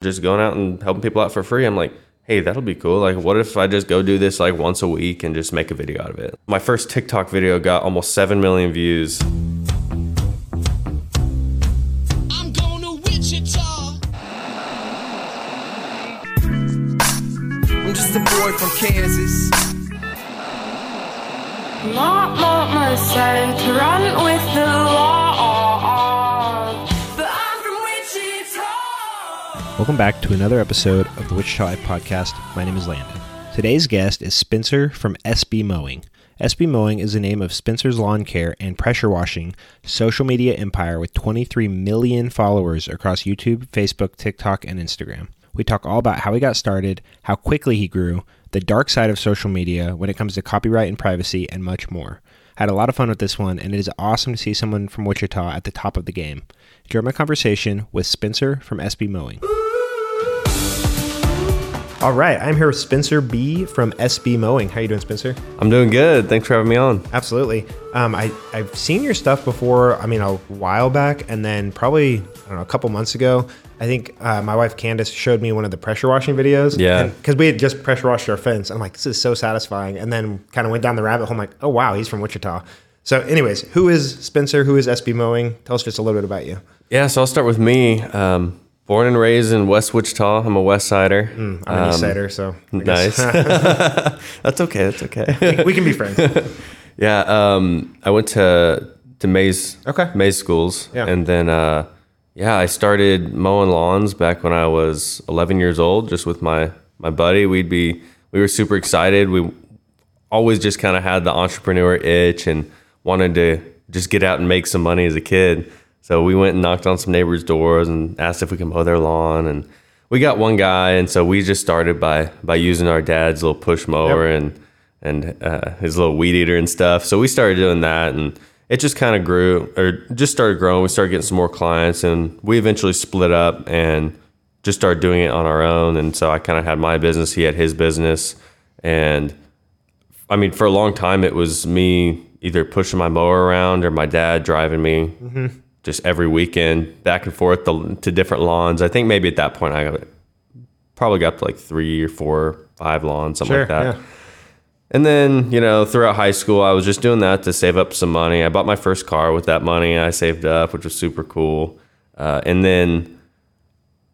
just going out and helping people out for free. I'm like, hey, that'll be cool. Like, what if I just go do this like once a week and just make a video out of it? My first TikTok video got almost 7 million views. I'm going to Wichita. I'm just a boy from Kansas. Not what mistake to run with the law. Welcome back to another episode of the Wichita Life Podcast. My name is Landon. Today's guest is Spencer from SB Mowing. SB Mowing is the name of Spencer's Lawn Care and Pressure Washing social media empire with 23 million followers across YouTube, Facebook, TikTok, and Instagram. We talk all about how he got started, how quickly he grew, the dark side of social media when it comes to copyright and privacy, and much more. I had a lot of fun with this one, and it is awesome to see someone from Wichita at the top of the game. Enjoy my conversation with Spencer from SB Mowing. All right, I'm here with Spencer B from SB Mowing. How are you doing, Spencer? I'm doing good. Thanks for having me on. Absolutely. Um, I I've seen your stuff before. I mean, a while back, and then probably I don't know a couple months ago. I think uh, my wife Candace showed me one of the pressure washing videos. Yeah. because we had just pressure washed our fence. I'm like, this is so satisfying. And then kind of went down the rabbit hole. I'm like, oh wow, he's from Wichita. So, anyways, who is Spencer? Who is SB Mowing? Tell us just a little bit about you. Yeah, so I'll start with me. Um, born and raised in West Wichita. I'm a West Sider. I'm an East Sider, so Nice. that's okay. That's okay. we can be friends. yeah. Um, I went to to Maize. Okay. Maize schools. Yeah. And then, uh, yeah, I started mowing lawns back when I was 11 years old, just with my my buddy. We'd be we were super excited. We always just kind of had the entrepreneur itch and wanted to just get out and make some money as a kid. So we went and knocked on some neighbors' doors and asked if we could mow their lawn. And we got one guy, and so we just started by by using our dad's little push mower and and uh, his little weed eater and stuff. So we started doing that, and it just kind of grew or just started growing. We started getting some more clients, and we eventually split up and just started doing it on our own. And so I kind of had my business, he had his business, and I mean, for a long time, it was me either pushing my mower around or my dad driving me just every weekend back and forth to, to different lawns. I think maybe at that point I probably got like three or four, five lawns, something Sure. like that. Yeah. And then, you know, throughout high school, I was just doing that to save up some money. I bought my first car with that money I saved up, which was super cool. Uh, and then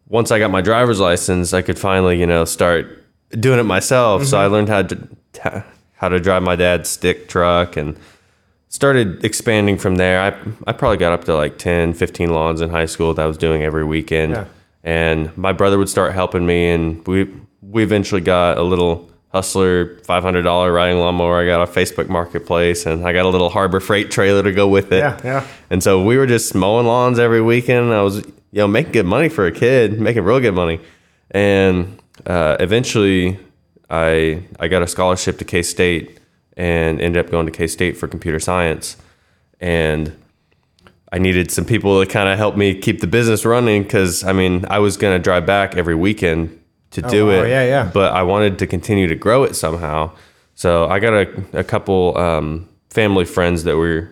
once I got my driver's license, I could finally, you know, start doing it myself. So I learned how to how to drive my dad's stick truck and started expanding from there. I I probably got up to like 10, 15 lawns in high school that I was doing every weekend. Yeah. And my brother would start helping me and we we eventually got a little Hustler $500 riding lawnmower. I got a Facebook Marketplace and I got a little Harbor Freight trailer to go with it. Yeah, yeah. And so we were just mowing lawns every weekend. I was, you know, making good money for a kid, making real good money. And uh, eventually, I I got a scholarship to K State and ended up going to K State for computer science. And I needed some people to kind of help me keep the business running because I mean I was gonna drive back every weekend to do wow. it. Yeah, yeah. But I wanted to continue to grow it somehow. So I got a, a couple um, family friends that were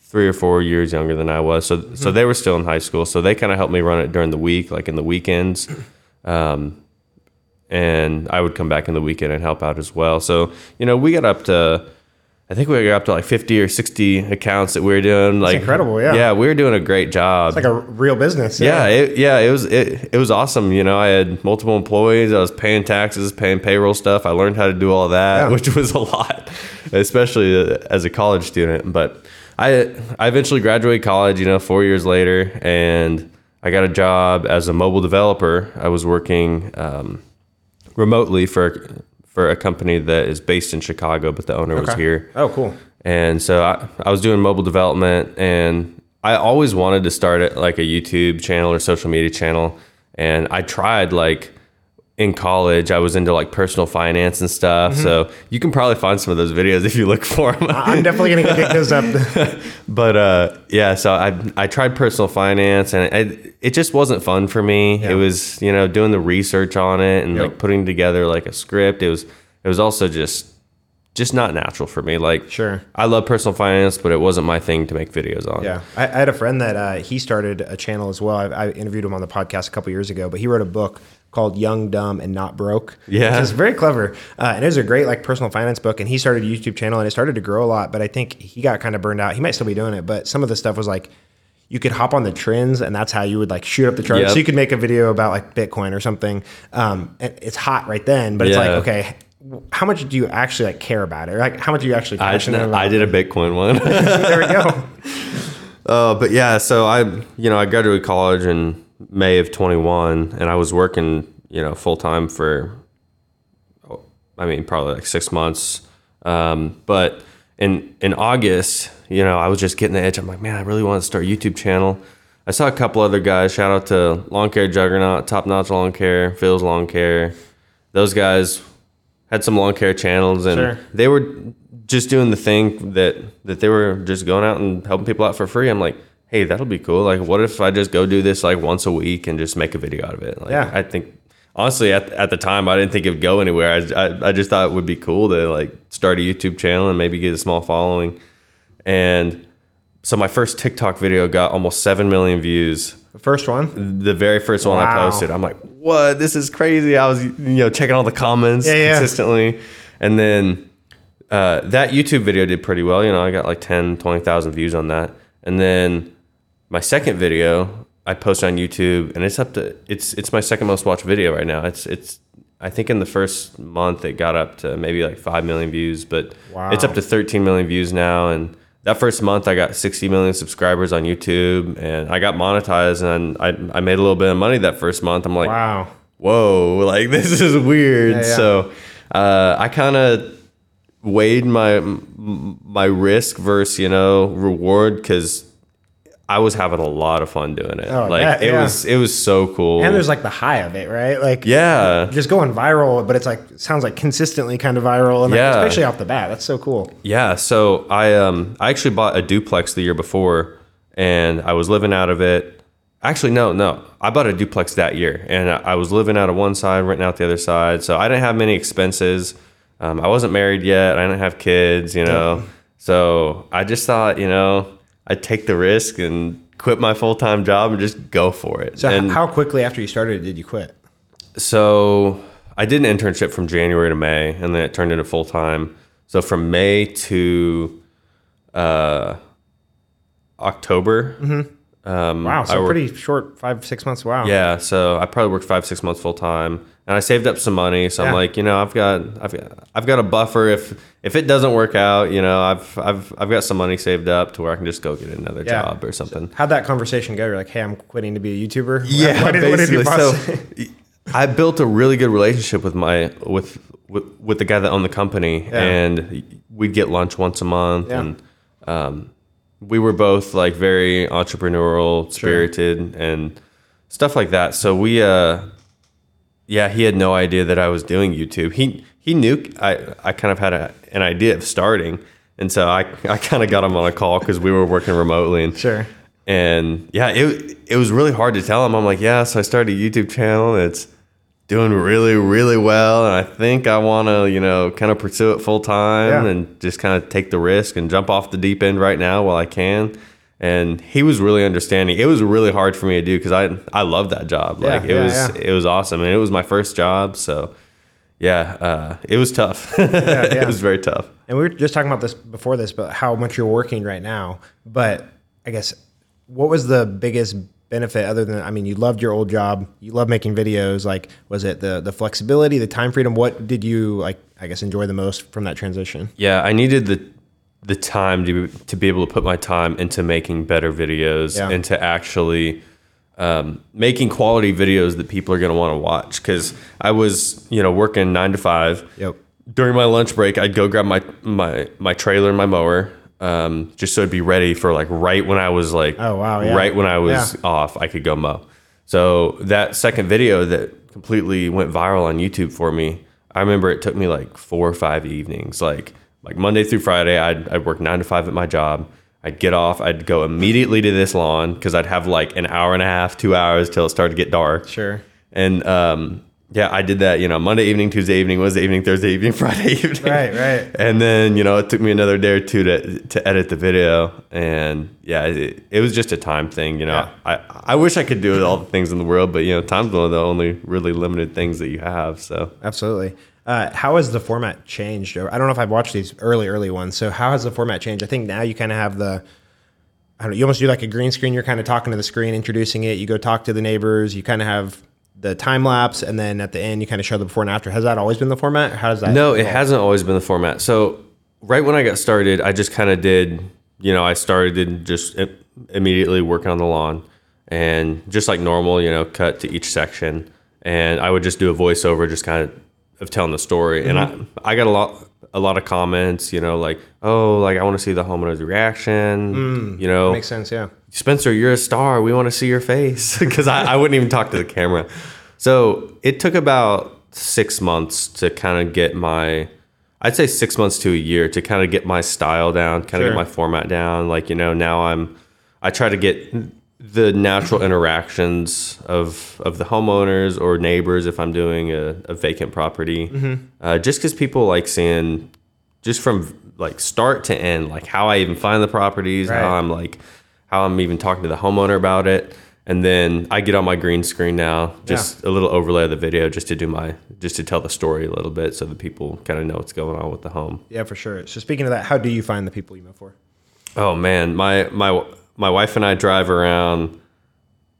three or four years younger than I was. So so they were still in high school. So they kind of helped me run it during the week, like in the weekends. Um, and I would come back in the weekend and help out as well. So you know, we got up to. I think we got up to like 50 or 60 accounts that we were doing. Like incredible, yeah. Yeah, we were doing a great job. like a real business. Yeah, it, yeah, it was it, it was awesome. You know, I had multiple employees. I was paying taxes, paying payroll stuff. I learned how to do all that, Yeah. which was a lot, especially uh, as a college student. But I I eventually graduated college. You know, four years later, and I got a job as a mobile developer. I was working um, remotely for for a company that is based in Chicago, but the owner was here. Oh, cool. And so I, I was doing mobile development and I always wanted to start it like a YouTube channel or social media channel. And I tried like in college, I was into like personal finance and stuff. So you can probably find some of those videos if you look for them. I'm definitely gonna pick those up. but uh, yeah, so I I tried personal finance and it, it just wasn't fun for me. Yeah. It was you know doing the research on it and Yep. like putting together like a script. It was it was also just just not natural for me. Like, Sure. I love personal finance, but it wasn't my thing to make videos on. Yeah, I, I had a friend that uh, he started a channel as well. I, I interviewed him on the podcast a couple years ago, but he wrote a book called "Young, Dumb, and Not Broke." Yeah. it's very clever, uh, and it was a great like personal finance book. And he started a YouTube channel, and it started to grow a lot. But I think he got kind of burned out. He might still be doing it, but some of the stuff was like. You could hop on the trends, and that's how you would like shoot up the charts. Yep. So you could make a video about like Bitcoin or something. Um, and it's hot right then, but it's like okay, how much do you actually like care about it? Or, like how much do you actually I, about? I did a Bitcoin one. there we go. Uh, but yeah, so I, you know, I graduated college in May of 21 and I was working, you know, full time for, I mean, probably like six months. Um, but in, in August, you know, I was just getting the itch. I'm like, man, I really want to start a YouTube channel. I saw a couple other guys, shout out to Lawn Care Juggernaut, Top Notch Lawn Care, Phil's Lawn Care. Those guys had some lawn care channels and Sure. they were just doing the thing that that they were just going out and helping people out for free. I'm like, hey, that'll be cool. Like, what if I just go do this like once a week and just make a video out of it? Like, Yeah. I think honestly at, at the time I didn't think it would go anywhere. I, I I just thought it would be cool to like start a YouTube channel and maybe get a small following. And so my first TikTok video got almost seven million views The first one. the very first one I posted. I'm like, what? This is crazy. I was, you know, checking all the comments Yeah, yeah. consistently. And then uh, that YouTube video did pretty well. You know, I got like 10, 20,000 views on that. And then my second video I posted on YouTube and it's up to, it's, it's my second most watched video right now. It's, it's, I think in the first month it got up to maybe like 5 million views, but Wow. it's up to 13 million views now. And that first month I got 60 million subscribers on YouTube and I got monetized and I, I made a little bit of money that first month. I'm like, Wow. whoa, like this is weird. Yeah, yeah. So uh, I kind of weighed my my risk versus you know reward because I was having a lot of fun doing it. Oh, like bet, it yeah. was it was so cool. And there's like the high of it, right? Like yeah. just going viral, but it's like it sounds like consistently kind of viral, and like, especially off the bat, that's so cool. Yeah, so I um I actually bought a duplex the year before, and I was living out of it. Actually, no, no, I bought a duplex that year, and I I was living out of one side, renting out the other side. So I didn't have many expenses. Um, I wasn't married yet. I didn't have kids, you know. So I just thought, you know, I'd take the risk and quit my full time job and just go for it. So and how quickly after you started did you quit? so I did an internship from January to May, and then it turned into full time. So from May to uh, October. Um, Wow, so worked- pretty short, five six months. Wow. Yeah, so I probably worked five six months full time, and I saved up some money. So Yeah. I'm like, you know, I've got I've got I've got a buffer if if it doesn't work out, you know, I've I've I've got some money saved up to where I can just go get another Yeah. job or something. How'd that conversation go? You're like, hey, I'm quitting to be a YouTuber. Yeah, What did, what your basically. So I built a really good relationship with my with with, with the guy that owned the company, Yeah. and we'd get lunch once a month, and um, we were both like very entrepreneurial, spirited, and stuff like that. So we, uh, yeah, he had no idea that I was doing YouTube. He he knew I I kind of had a, an idea of starting, and so I I kind of got him on a call because we were working remotely, and Sure. and yeah, it it was really hard to tell him. I'm like, yeah, so I started a YouTube channel. It's doing really, really well, and I think I want to, you know, kind of pursue it full time Yeah. and just kind of take the risk and jump off the deep end right now while I can. And he was really understanding. It was really hard for me to do because I I love that job. Yeah, Like it yeah, was yeah. it was awesome, and it was my first job. So yeah, uh, it was tough. it was very tough. And we were just talking about this before this, but how much you're working right now. But I guess what was the biggest benefit other than I mean, you loved your old job, you love making videos. Like, was it the the flexibility, the time freedom? What did you like? I guess enjoy the most from that transition? Yeah, I needed the the time to to be able to put my time into making better videos Yeah. and to actually um, making quality videos that people are going to want to watch. Because I was, you know, working nine to five. Yep. During my lunch break, I'd go grab my my my trailer and my mower, um, just so it'd be ready for like right when I was like, Oh, wow, yeah. right when I was Yeah. off, I could go mow. So that second video that completely went viral on YouTube for me, I remember it took me like four or five evenings, like like Monday through Friday. I'd I'd work nine to five at my job. I'd get off. I'd go immediately to this lawn because I'd have like an hour and a half, two hours till it started to get dark. Sure. And um, yeah, I did that, you know, Monday evening, Tuesday evening, Wednesday evening, Thursday evening, Friday evening. Right, right. And then, you know, it took me another day or two to, to edit the video. And yeah, it, it was just a time thing. You know, I, I wish I could do all the things in the world, but, you know, time's one of the only really limited things that you have. So, Absolutely. Uh, how has the format changed? I don't know if I've watched these early, early ones. So how has the format changed? I think now you kind of have the, I don't know, you almost do like a green screen. You're kind of talking to the screen, introducing it. You go talk to the neighbors. You kind of have the time lapse, and then at the end, you kind of show the before and after. Has that always been the format? How does that? No, it hasn't always been the format. So right when I got started, I just kind of did, you know, I started just immediately working on the lawn and just like normal, you know, cut to each section. And I would just do a voiceover, just kind of of telling the story. And I, mm-hmm. I got a lot, a lot of comments, you know, like, oh, like I want to see the homeowner's reaction, mm, you know, Makes sense. Yeah. Spencer, you're a star. We want to see your face because I, I wouldn't even talk to the camera. So it took about six months to kind of get my, I'd say six months to a year to kind of get my style down, kind of Sure. get my format down. Like, you know, now I'm, I try to get the natural interactions of of the homeowners or neighbors if I'm doing a, a vacant property. Mm-hmm. Uh, just because people like seeing, just from like start to end, like how I even find the properties, Right. how I'm like, how I'm even talking to the homeowner about it. And then I get on my green screen now, just a little overlay of the video, just to do my, just to tell the story a little bit, so that people kind of know what's going on with the home. Yeah, for sure. So speaking of that, how do you find the people you move for? Oh man, my my my wife and I drive around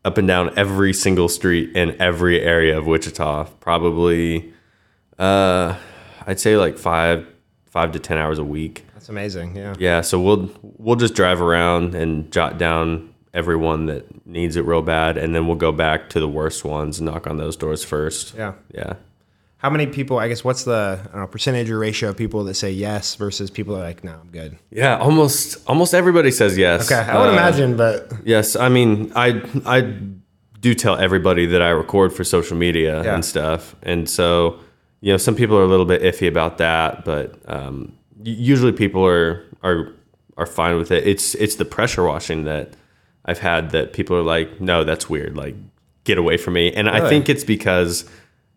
up and down every single street in every area of Wichita. Probably, uh, I'd say like five five to ten hours a week. That's amazing. Yeah. Yeah, so we'll we'll just drive around and jot down everyone that needs it real bad, and then we'll go back to the worst ones and knock on those doors first. Yeah. yeah. How many people? I guess what's the I don't know, percentage or ratio of people that say yes versus people that are like, no, I'm good. Yeah, almost almost everybody says yes. Okay, I would Uh, imagine, but Yes, I mean, I I do tell everybody that I record for social media Yeah. and stuff, and so you know, some people are a little bit iffy about that, but um, usually people are are are fine with it. It's it's the pressure washing that I've had that people are like, no, that's weird, like get away from me, and I think it's because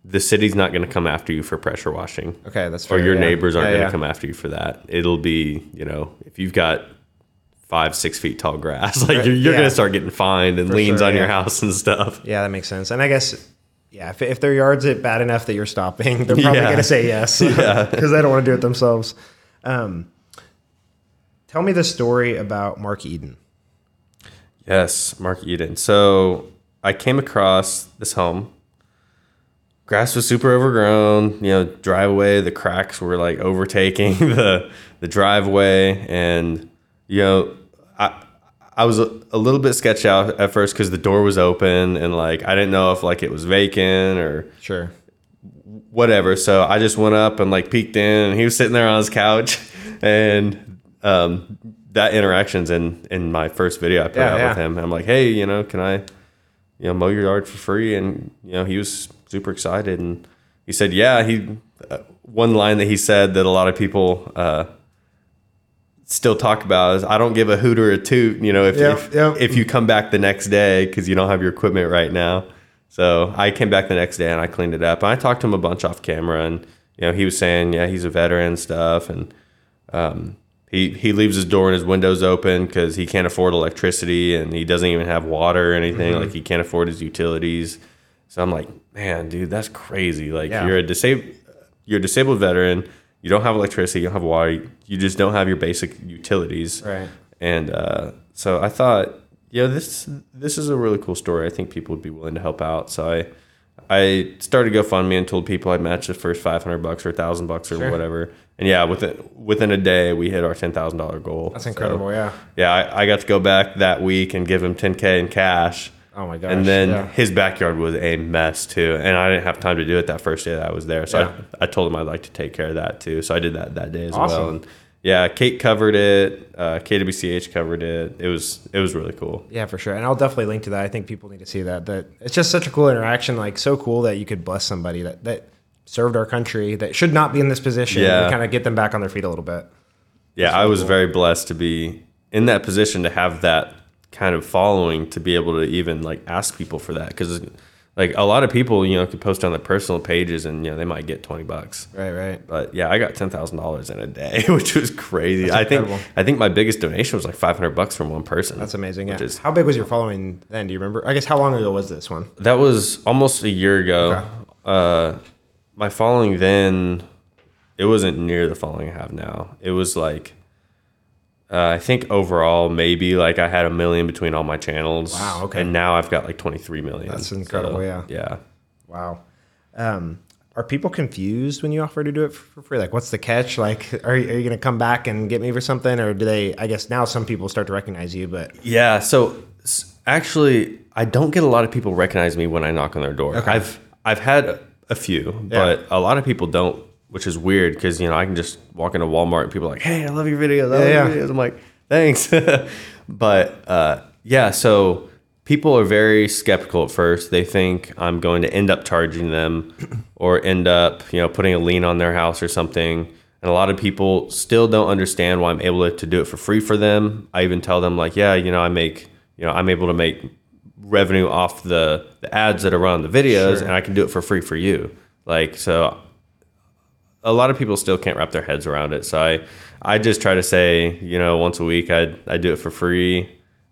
the city's not going to come after you for pressure washing okay, that's or your yeah. neighbors aren't Yeah, going to yeah. come after you for that. It'll be, you know, if you've got five, six feet tall grass, like you're, you're yeah. going to start getting fined and For liens sure, on your house and stuff. Yeah, that makes sense. And I guess, yeah, if, if their yard's it bad enough that you're stopping, they're probably Yeah. going to say yes because they don't want to do it themselves. Um, tell me the story about Mark Eden. Yes, Mark Eden. So I came across this home. Grass was super overgrown. You know, driveway, the cracks were like overtaking the the driveway, and you know, I I was a, a little bit sketched out at first because the door was open and like I didn't know if like it was vacant or Sure. whatever. So I just went up and like peeked in, and he was sitting there on his couch, and um, that interactions in in my first video I put Yeah, out yeah. with him. I'm like, hey, you know, can I, you know, mow your yard for free? And you know, he was super excited, and he said, yeah. He uh, one line that he said that a lot of people. Uh, Still talk about is I don't give a hoot or a toot, you know, if Yep, if, yep. if you come back the next day because you don't have your equipment right now. So I came back the next day and I cleaned it up. And I talked to him a bunch off camera, and you know he was saying, yeah, he's a veteran and stuff, and um, he he leaves his door and his windows open because he can't afford electricity and he doesn't even have water or anything. Mm-hmm. Like he can't afford his utilities. So I'm like, man, dude, that's crazy. Like Yeah. you're a disabled you're a disabled veteran. You don't have electricity. You don't have water. You just don't have your basic utilities. Right. And uh, so I thought, yeah, this this is a really cool story. I think people would be willing to help out. So I I started GoFundMe and told people I'd match the first five hundred bucks or a thousand bucks or Sure. whatever. And yeah, within within a day we hit our ten thousand dollar goal. That's incredible. yeah. Yeah, I, I got to go back that week and give him ten k in cash. Oh my gosh. And then yeah. his backyard was a mess too, and I didn't have time to do it that first day that I was there. So Yeah. I, I told him I'd like to take care of that too. So I did that that day as Awesome. well. And yeah, Kate covered it. Uh, KWCH covered it. It was it was really cool. Yeah, for sure. And I'll definitely link to that. I think people need to see that. That it's just such a cool interaction. Like so cool that you could bless somebody that that served our country that should not be in this position. Yeah. And kind of get them back on their feet a little bit. Yeah, I was very blessed to be in that position to have that kind of following to be able to even like ask people for that because like a lot of people, you know, could post on their personal pages and you know they might get twenty bucks. Right, right. But yeah, I got ten thousand dollars in a day, which was crazy. I think. I think my biggest donation was like five hundred bucks from one person. That's amazing. Yeah. Is how big was your following then? Do you remember? I guess how long ago was this one? that was almost a year ago. Okay. Uh, my following then, it wasn't near the following I have now. It was like, uh, I think overall maybe like I had a million between all my channels. Wow, okay. And now I've got like twenty three million. That's incredible, yeah. Yeah. Wow. Um, are people confused when you offer to do it for free? Like, what's the catch? Like, are, you- are you going to come back and get me for something, or do they? I guess now some people start to recognize you, but Yeah. So actually, I don't get a lot of people recognize me when I knock on their door. Okay. I've I've had a few, but a lot of people don't, which is weird because you know I can just walk into Walmart and people are like, "Hey, I love your videos. I love Yeah, your yeah. videos." I'm like, "Thanks," but uh, yeah. So people are very skeptical at first. They think I'm going to end up charging them, or end up you know putting a lien on their house or something. And a lot of people still don't understand why I'm able to do it for free for them. I even tell them like, yeah, you know, I make, you know, I'm able to make revenue off the the ads that are on the videos, and I can do it for free for you. Like so, a lot of people still can't wrap their heads around it. So I I just try to say, you know, once a week I I do it for free,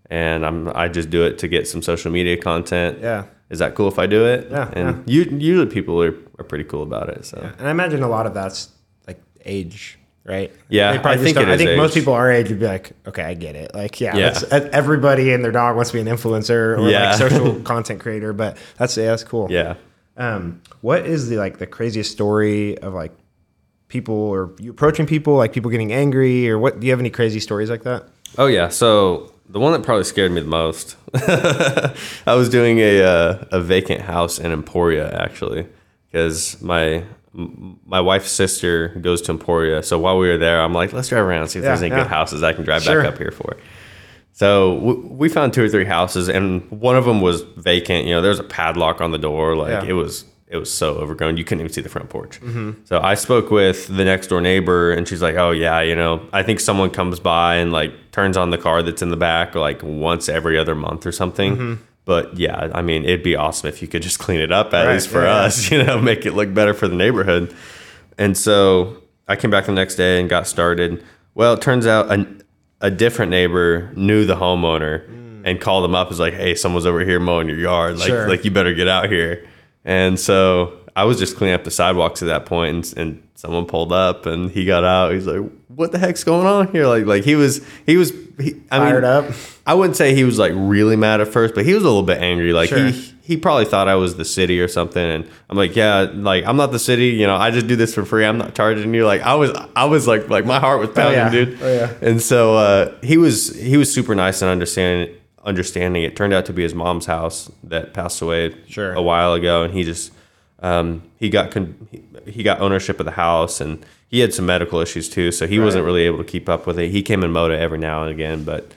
and I'm I just do it to get some social media content. Yeah. Is that cool if I do it? Yeah, And you usually people are, are pretty cool about it. So and I imagine a lot of that's like age, right? Yeah, They probably I think I think most people our age would be like, okay, I get it. Like, yeah, Yeah. everybody and their dog wants to be an influencer or Yeah. like social content creator, but that's yeah, that's cool. yeah. Um, what is the like the craziest story of like people or you approaching people, like people getting angry, or what? Do you have any crazy stories like that? Oh yeah. So the one that probably scared me the most, I was doing a uh, a vacant house in Emporia actually, because my my wife's sister goes to Emporia. So while we were there, I'm like, let's drive around see if there's any yeah. good houses I can drive Sure. back up here for. So w- we found two or three houses, and one of them was vacant. You know, there's a padlock on the door. Like Yeah. it was, it was so overgrown, you couldn't even see the front porch. Mm-hmm. So I spoke with the next door neighbor, and she's like, "Oh yeah, you know, I think someone comes by and like turns on the car that's in the back like once every other month or something." Mm-hmm. But yeah, I mean, it'd be awesome if you could just clean it up at Right, least for yeah, us, you know, make it look better for the neighborhood. And so I came back the next day and got started. Well, it turns out a, a different neighbor knew the homeowner mm. and called him up. Was like, "Hey, someone's over here mowing your yard. Like, Sure. like you better get out here." And so I was just cleaning up the sidewalks at that point, and, and someone pulled up, and he got out. He's like, "What the heck's going on here?" Like, like he was, he was, he, I Fired mean, up. I wouldn't say he was like really mad at first, but he was a little bit angry. Like Sure. he he probably thought I was the city or something. And I'm like, yeah, like I'm not the city. You know, I just do this for free. I'm not charging you. Like I was, I was like, like my heart was pounding, yeah. dude. Oh, yeah. And so uh, he was he was super nice and understanding. Understanding it turned out to be his mom's house that passed away Sure. a while ago, and he just um, he got con- he, got ownership of the house, and he had some medical issues too, so he wasn't really able to keep up with it. He came in mowed every now and again, but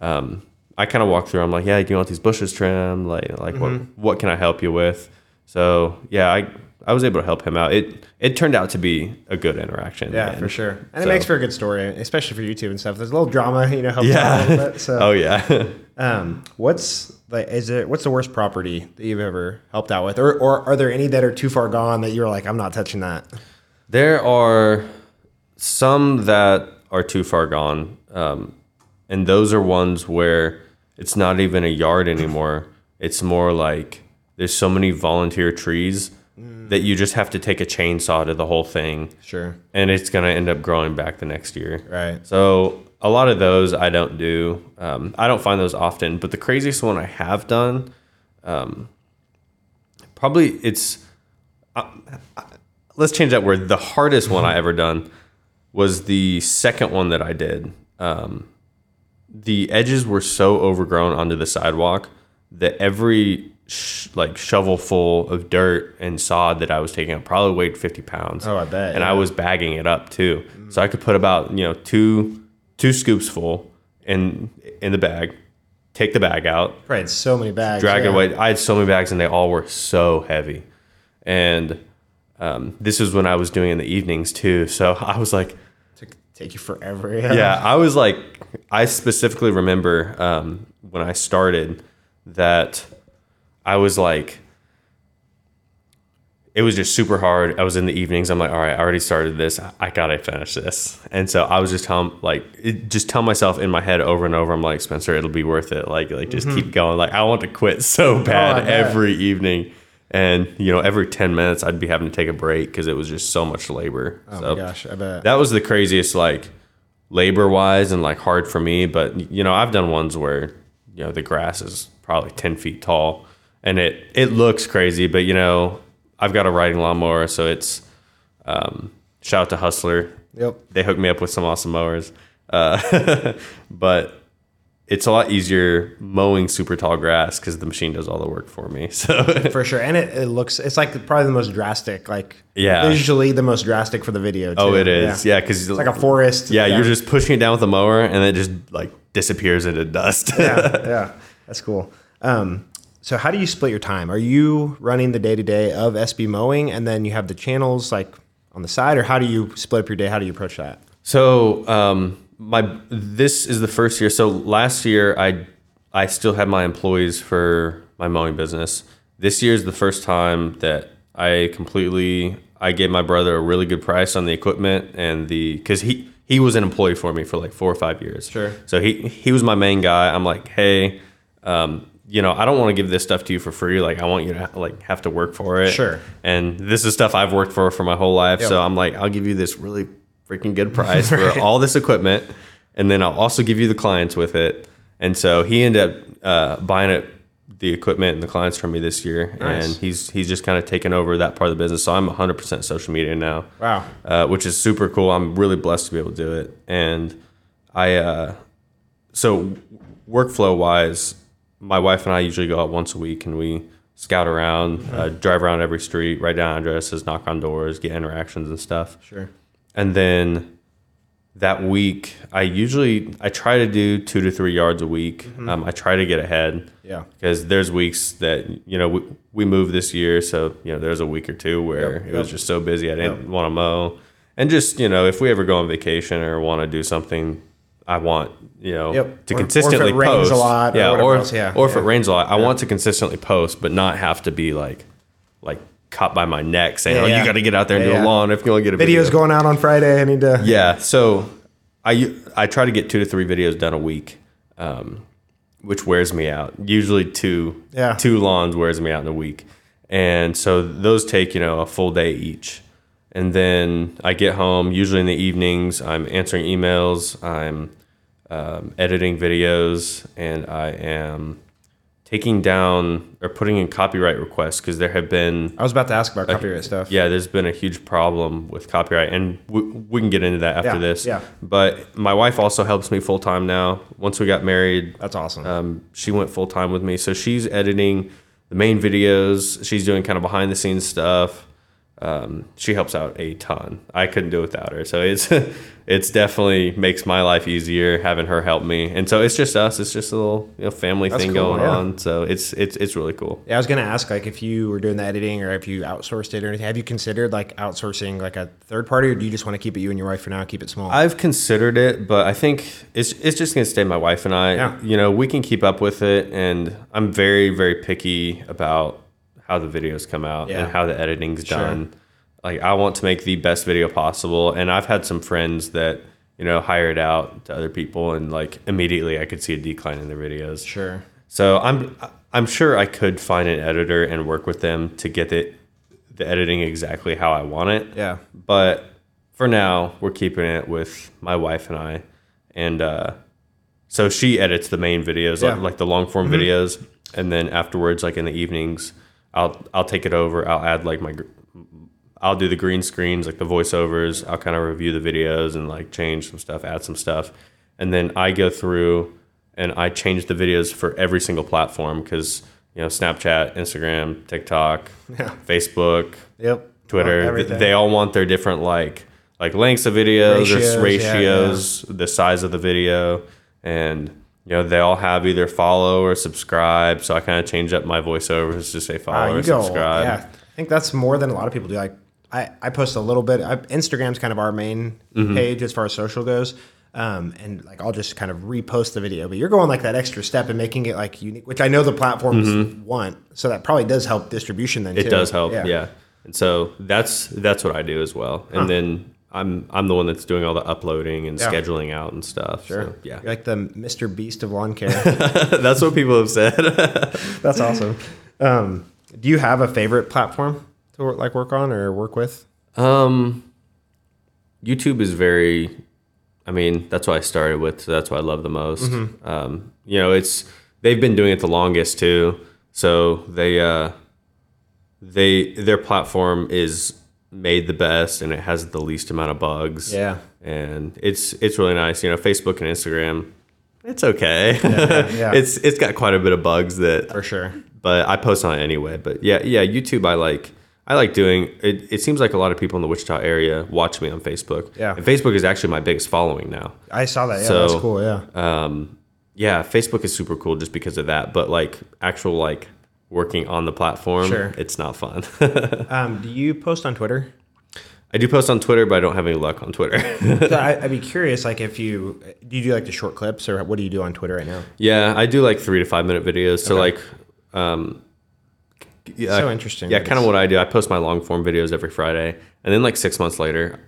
um, I kind of walked through. I'm like, yeah, do you want these bushes trimmed? Like, like what Mm-hmm. what can I help you with? So yeah, I I was able to help him out. It it turned out to be a good interaction. Yeah, for sure. And it makes for a good story, especially for YouTube and stuff. There's a little drama, you know, helps out a yeah. little bit. So, oh yeah. um, what's like, is it what's the worst property that you've ever helped out with, or or are there any that are too far gone that you're like, I'm not touching that? There are some that are too far gone, um, and those are ones where it's not even a yard anymore. It's more like there's so many volunteer trees that you just have to take a chainsaw to the whole thing, Sure. and it's gonna end up growing back the next year. Right. So a lot of those I don't do. Um, I don't find those often, but the craziest one I have done, um, probably it's. Uh, let's change that word. The hardest one I ever done was the second one that I did. Um, the edges were so overgrown onto the sidewalk that every sh- like shovel full of dirt and sod that I was taking up probably weighed 50 pounds. Oh, I bet, And I was bagging it up too. So I could put about, you know, two two scoops full in in the bag, take the bag out, Right. It's so many bags. drag yeah. it away. I had so many bags and they all were so heavy. And um, this is when I was doing it in the evenings too. So I was like, Took- take you forever. Yeah. yeah, I was like, I specifically remember um, when I started that I was like, it was just super hard. I was in the evenings. I'm like, all right, I already started this. I, gotta finish this. And so I was just telling, like, it, just tell myself in my head over and over. I'm like, Spencer, it'll be worth it. Like, like just keep going. Like, I want to quit so bad Mm-hmm. Oh, every evening. And you know, every 10 minutes, I'd be having to take a break because it was just so much labor. Oh so my gosh, I bet. that was the craziest, like, labor wise and like hard for me. But you know, I've done ones where you know the grass is probably 10 feet tall and it it looks crazy, but you know, I've got a riding lawnmower, so it's um, shout out to Hustler. Yep. They hooked me up with some awesome mowers. Uh, but it's a lot easier mowing super tall grass because the machine does all the work for me. So For sure. And it, it looks, it's like probably the most drastic, like Yeah. visually the most drastic for the video. Too. oh, it is yeah, because It's like a forest. Yeah, you're just pushing it down with a mower, and it just like disappears into dust. yeah, yeah, that's cool. Um, so how do you split your time? Are you running the day to day of SB mowing, and then you have the channels like on the side, or how do you split up your day? How do you approach that? So um, my this is the first year. So last year I I still had my employees for my mowing business. This year is the first time that I completely I gave my brother a really good price on the equipment and the because he he was an employee for me for like four or five years. Sure. So he he was my main guy. I'm like, hey, um, you know, I don't want to give this stuff to you for free. Like, I want you to ha- like have to work for it. Sure. And this is stuff I've worked for for my whole life. Yep. So I'm like, I'll give you this really freaking good price for all this equipment, and then I'll also give you the clients with it. And so he ended up uh, buying it, the equipment and the clients from me this year, Nice. and he's he's just kind of taken over that part of the business. So I'm 100% social media now Wow. uh, which is super cool. I'm really blessed to be able to do it. And I, uh, so workflow wise, my wife and I usually go out once a week and we scout around, uh, drive around every street, write down addresses, knock on doors, get interactions and stuff. Sure. And then that week, I usually I try to do two to three yards a week. Um, I try to get ahead. Yeah. Because there's weeks that you know we, we moved this year, so you know there's a week or two where Yep, it was just so busy I didn't want to mow. And just you know if we ever go on vacation or want to do something, I want you know Yep. to Or- or if it consistently rains post a lot or yeah, whatever or else, yeah, or if yeah. it rains a lot, I want to consistently post, but not have to be like like caught by my neck saying, Yeah, "Oh, yeah. you got to get out there and Yeah, do yeah. a lawn if you want to get a Videos video." going out on Friday. I need to. Yeah, so I I try to get two to three videos done a week, um, which wears me out. Usually two Yeah. two lawns wears me out in a week, and so those take you know a full day each. And then I get home. Usually in the evenings, I'm answering emails, I'm um, editing videos, and I am taking down or putting in copyright requests because there have been I was about to ask about copyright stuff. yeah, there's been a huge problem with copyright, and we, we can get into that after Yeah, this. yeah. But my wife also helps me full time now. Once we got married, That's awesome. um, she went full time with me, so she's editing the main videos. She's doing kind of behind the scenes stuff. Um, she helps out a ton. I couldn't do it without her. So it's it's definitely makes my life easier having her help me. And so it's just us. It's just a little you know family That's thing cool, going yeah. on. So it's it's it's really cool. Yeah, I was gonna ask like if you were doing the editing or if you outsourced it or anything. Have you considered like outsourcing like a third party, or do you just want to keep it you and your wife for now? Keep it small. I've considered it, but I think it's it's just gonna stay my wife and I. Yeah. You know, we can keep up with it, and I'm very very picky about how the videos come out Yeah. and how the editing's Sure. done. Like I want to make the best video possible, and I've had some friends that you know hired out to other people, and like immediately I could see a decline in their videos. sure. So I'm I'm sure I could find an editor and work with them to get it the editing exactly how I want it. Yeah. But for now, we're keeping it with my wife and I, and uh, so she edits the main videos, Yeah. Mm-hmm. like, like the long form videos, and then afterwards, like in the evenings, I'll I'll take it over. I'll add like my I'll do the green screens, like the voiceovers. I'll kind of review the videos and like change some stuff, add some stuff, and then I go through and I change the videos for every single platform because you know Snapchat, Instagram, TikTok, Yeah. Facebook, Yep. Twitter, Well, they all want their different like like lengths of videos Ratios, or yeah, ratios, the size of the video, and you know they all have either follow or subscribe. So I kind of change up my voiceovers to say Uh, follow you or go. subscribe. Yeah, I think that's more than a lot of people do. Like I, I post a little bit. I, Instagram's kind of our main Mm-hmm. page as far as social goes. Um, and like I'll just kind of repost the video, but you're going like that extra step and making it like unique, which I know the platforms want. So that probably does help distribution then. Mm-hmm. It too. does help, yeah. and so that's that's what I do as well. And then I'm I'm the one that's doing all the uploading and Yeah. scheduling out and stuff. Sure. yeah, You're like the Mr. Beast of lawn care. that's what people have said. That's awesome. Um, do you have a favorite platform to work, like work on or work with? Um, YouTube is very. I mean, that's what I started with. So that's what I love the most. Um, you know, it's they've been doing it the longest too. So they uh, they their platform is made the best and it has the least amount of bugs. Yeah. and it's it's really nice. You know, Facebook and Instagram, it's okay. yeah. it's it's got quite a bit of bugs that For sure. but I post on it anyway. But yeah, yeah, YouTube I like. I like doing it. It seems like a lot of people in the Wichita area watch me on Facebook. Yeah. and Facebook is actually my biggest following now. I saw that. Yeah, So, that's cool. Yeah. Um, yeah, Facebook is super cool just because of that. But like actual like working on the platform, Sure. it's not fun. Um, do you post on Twitter? I do post on Twitter, but I don't have any luck on Twitter. So I, I'd be curious, like, if you do you do like the short clips, or what do you do on Twitter right now? yeah, I do like three to five minute videos. So Okay. like, um, yeah, So interesting. Yeah, kind of what I do. I post my long form videos every Friday, and then like six months later,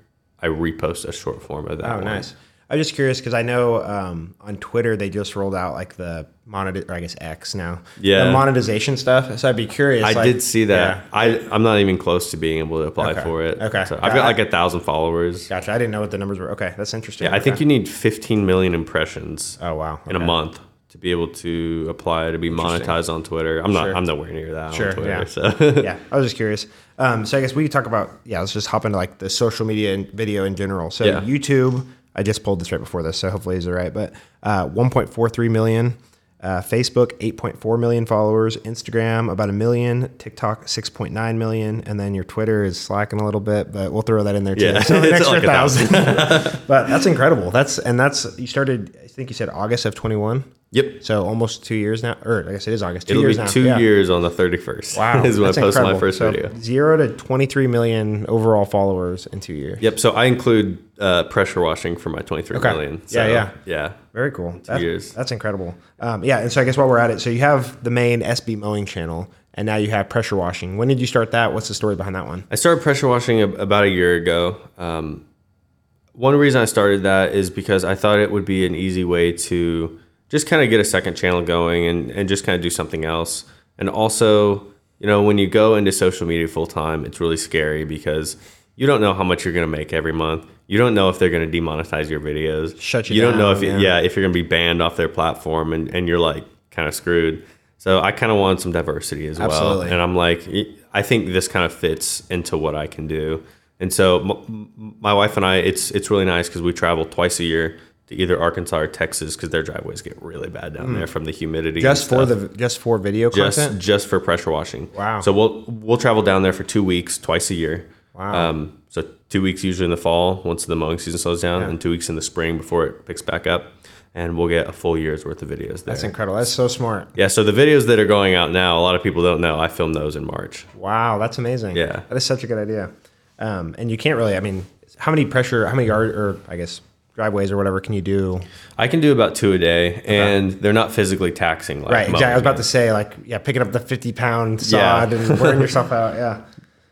I repost a short form of that. Oh, one. nice. I'm just curious because I know um, on Twitter they just rolled out like the monet, or I guess X now. Yeah. The monetization stuff. So I'd be curious. I like- did see that. Yeah. I I'm not even close to being able to apply Okay. for it. Okay. so I've got I- like a thousand followers. Gotcha. I didn't know what the numbers were. Okay, that's interesting. Yeah, I think you need 15 million impressions Oh wow. in a month to be able to apply to be monetized on Twitter. I'm not. Sure. I'm nowhere near that Sure, on Twitter. yeah. So yeah, I was just curious. Um, so I guess we could talk about yeah. Let's just hop into like the social media and video in general. So Yeah. YouTube, I just pulled this right before this, so hopefully these are right. But uh, 1.43 million. Uh, Facebook 8.4 million followers, Instagram about a million, TikTok 6.9 million, and then your Twitter is slacking a little bit, but we'll throw that in there too. Yeah, so an extra like thousand. but that's incredible. That's and that's you started. I think you said August of 21. Yep, So almost two years now, or I guess it is August. Two it'll years be now. two Yeah. years on the 31st. Wow, is when I that's posted my incredible. first So, video. Zero to 23 million overall followers in two years. Yep. So I include uh, pressure washing for my 23 Okay. million. Yeah, So, yeah. yeah. Very cool. That- years. That's incredible. Um, yeah, and so I guess while we're at it, so you have the main SB mowing channel, and now you have pressure washing. When did you start that? What's the story behind that one? I started pressure washing ab- about a year ago. Um, one reason I started that is because I thought it would be an easy way to just kind of get a second channel going and, and just kind of do something else. And also, you know, when you go into social media full time, it's really scary because you don't know how much you're going to make every month. You don't know if they're going to demonetize your videos. Shut you You don't know if yeah. yeah. if you're going to be banned off their platform and, and you're like kind of screwed. So I kind of wanted some diversity as well. Absolutely. And I'm like, I think this kind of fits into what I can do. And so my wife and I, it's it's really nice because we travel twice a year to either Arkansas or Texas because their driveways get really bad down there from the humidity. Just for the just for video just content. just for pressure washing. Wow. So we'll we'll travel down there for two weeks twice a year. Wow. Um, so two weeks usually in the fall once the mowing season slows down, Yeah. and two weeks in the spring before it picks back up, and we'll get a full year's worth of videos there. That's incredible. That's so smart. Yeah. So the videos that are going out now, a lot of people don't know. I filmed those in March. Wow, that's amazing. Yeah. that is such a good idea. Um, and you can't really. I mean, how many pressure? How many yard or I guess driveways or whatever can you do? I can do about two a day, and they're not physically taxing. Like Right. Exactly. I was about to say like yeah, picking up the 50 pound Yeah. sod and wearing yourself out. Yeah.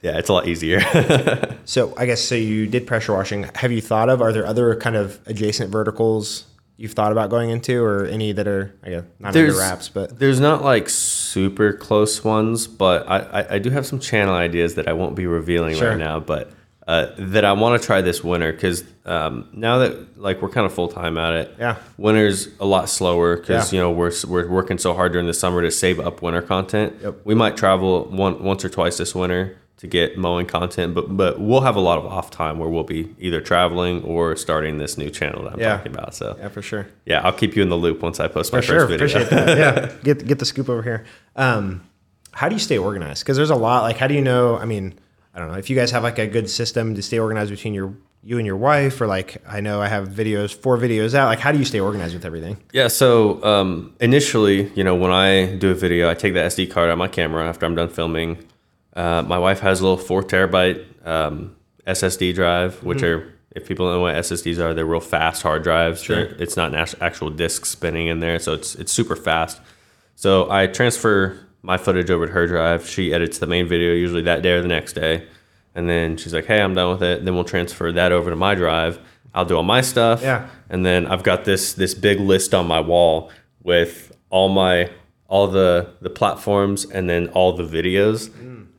Yeah, it's a lot easier. So I guess so. You did pressure washing. Have you thought of? Are there other kind of adjacent verticals you've thought about going into, or any that are I guess not under wraps? But there's not like super close ones, but I, I, I do have some channel ideas that I won't be revealing Sure. right now, but uh, that I want to try this winter because um, now that like we're kind of full time at it, Yeah. winter's a lot slower because Yeah. you know we're we're working so hard during the summer to save up winter content. Yep. We might travel one once or twice this winter to get mowing content, but but we'll have a lot of off time where we'll be either traveling or starting this new channel that I'm Yeah. talking about. So yeah, for sure. yeah, I'll keep you in the loop once I post my sure. first video. Appreciate that. Yeah. Get get the scoop over here. Um, how do you stay organized? Because there's a lot. Like, how do you know? I mean, I don't know if you guys have like a good system to stay organized between your you and your wife, or like I know I have videos, four videos out. Like, how do you stay organized with everything? Yeah, so um, initially, you know, when I do a video, I take the SD card out of my camera after I'm done filming. Uh, my wife has a little four terabyte um, SSD drive, which are, if people don't know what SSDs are, they're real fast hard drives. They're- It's not an actual disk spinning in there, so it's it's super fast. So I transfer my footage over to her drive. She edits the main video usually that day or the next day, and then she's like, "Hey, I'm done with it." Then we'll transfer that over to my drive. I'll do all my stuff. Yeah. And then I've got this this big list on my wall with all my all the the platforms and then all the videos.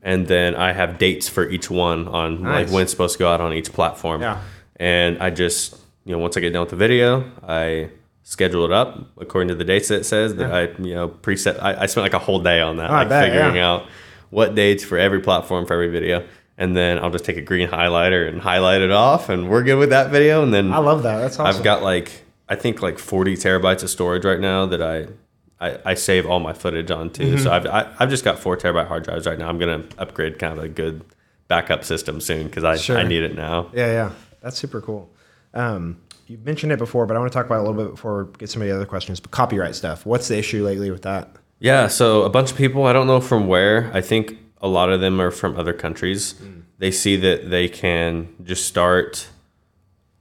And then I have dates for each one on Mm. Nice. like when it's supposed to go out on each platform. Yeah. And I just, you know, once I get done with the video, I schedule it up according to the dates that it says that I, you know, preset. I, I spent like a whole day on that, Oh, like bet, figuring yeah. out what dates for every platform for every video. And then I'll just take a green highlighter and highlight it off, and we're good with that video. And then I love that. That's awesome. I've got like I think like 40 terabytes of storage right now that I I, I save all my footage onto. Mm-hmm. So I've I, I've just got four terabyte hard drives right now. I'm gonna upgrade kind of a good backup system soon because I, Sure. I need it now. Yeah, yeah, that's super cool. Um, you mentioned it before, but I want to talk about it a little bit before we get some of the other questions. But copyright stuff. What's the issue lately with that? Yeah, so a bunch of people, I don't know from where. I think a lot of them are from other countries. Hmm. They see that they can just start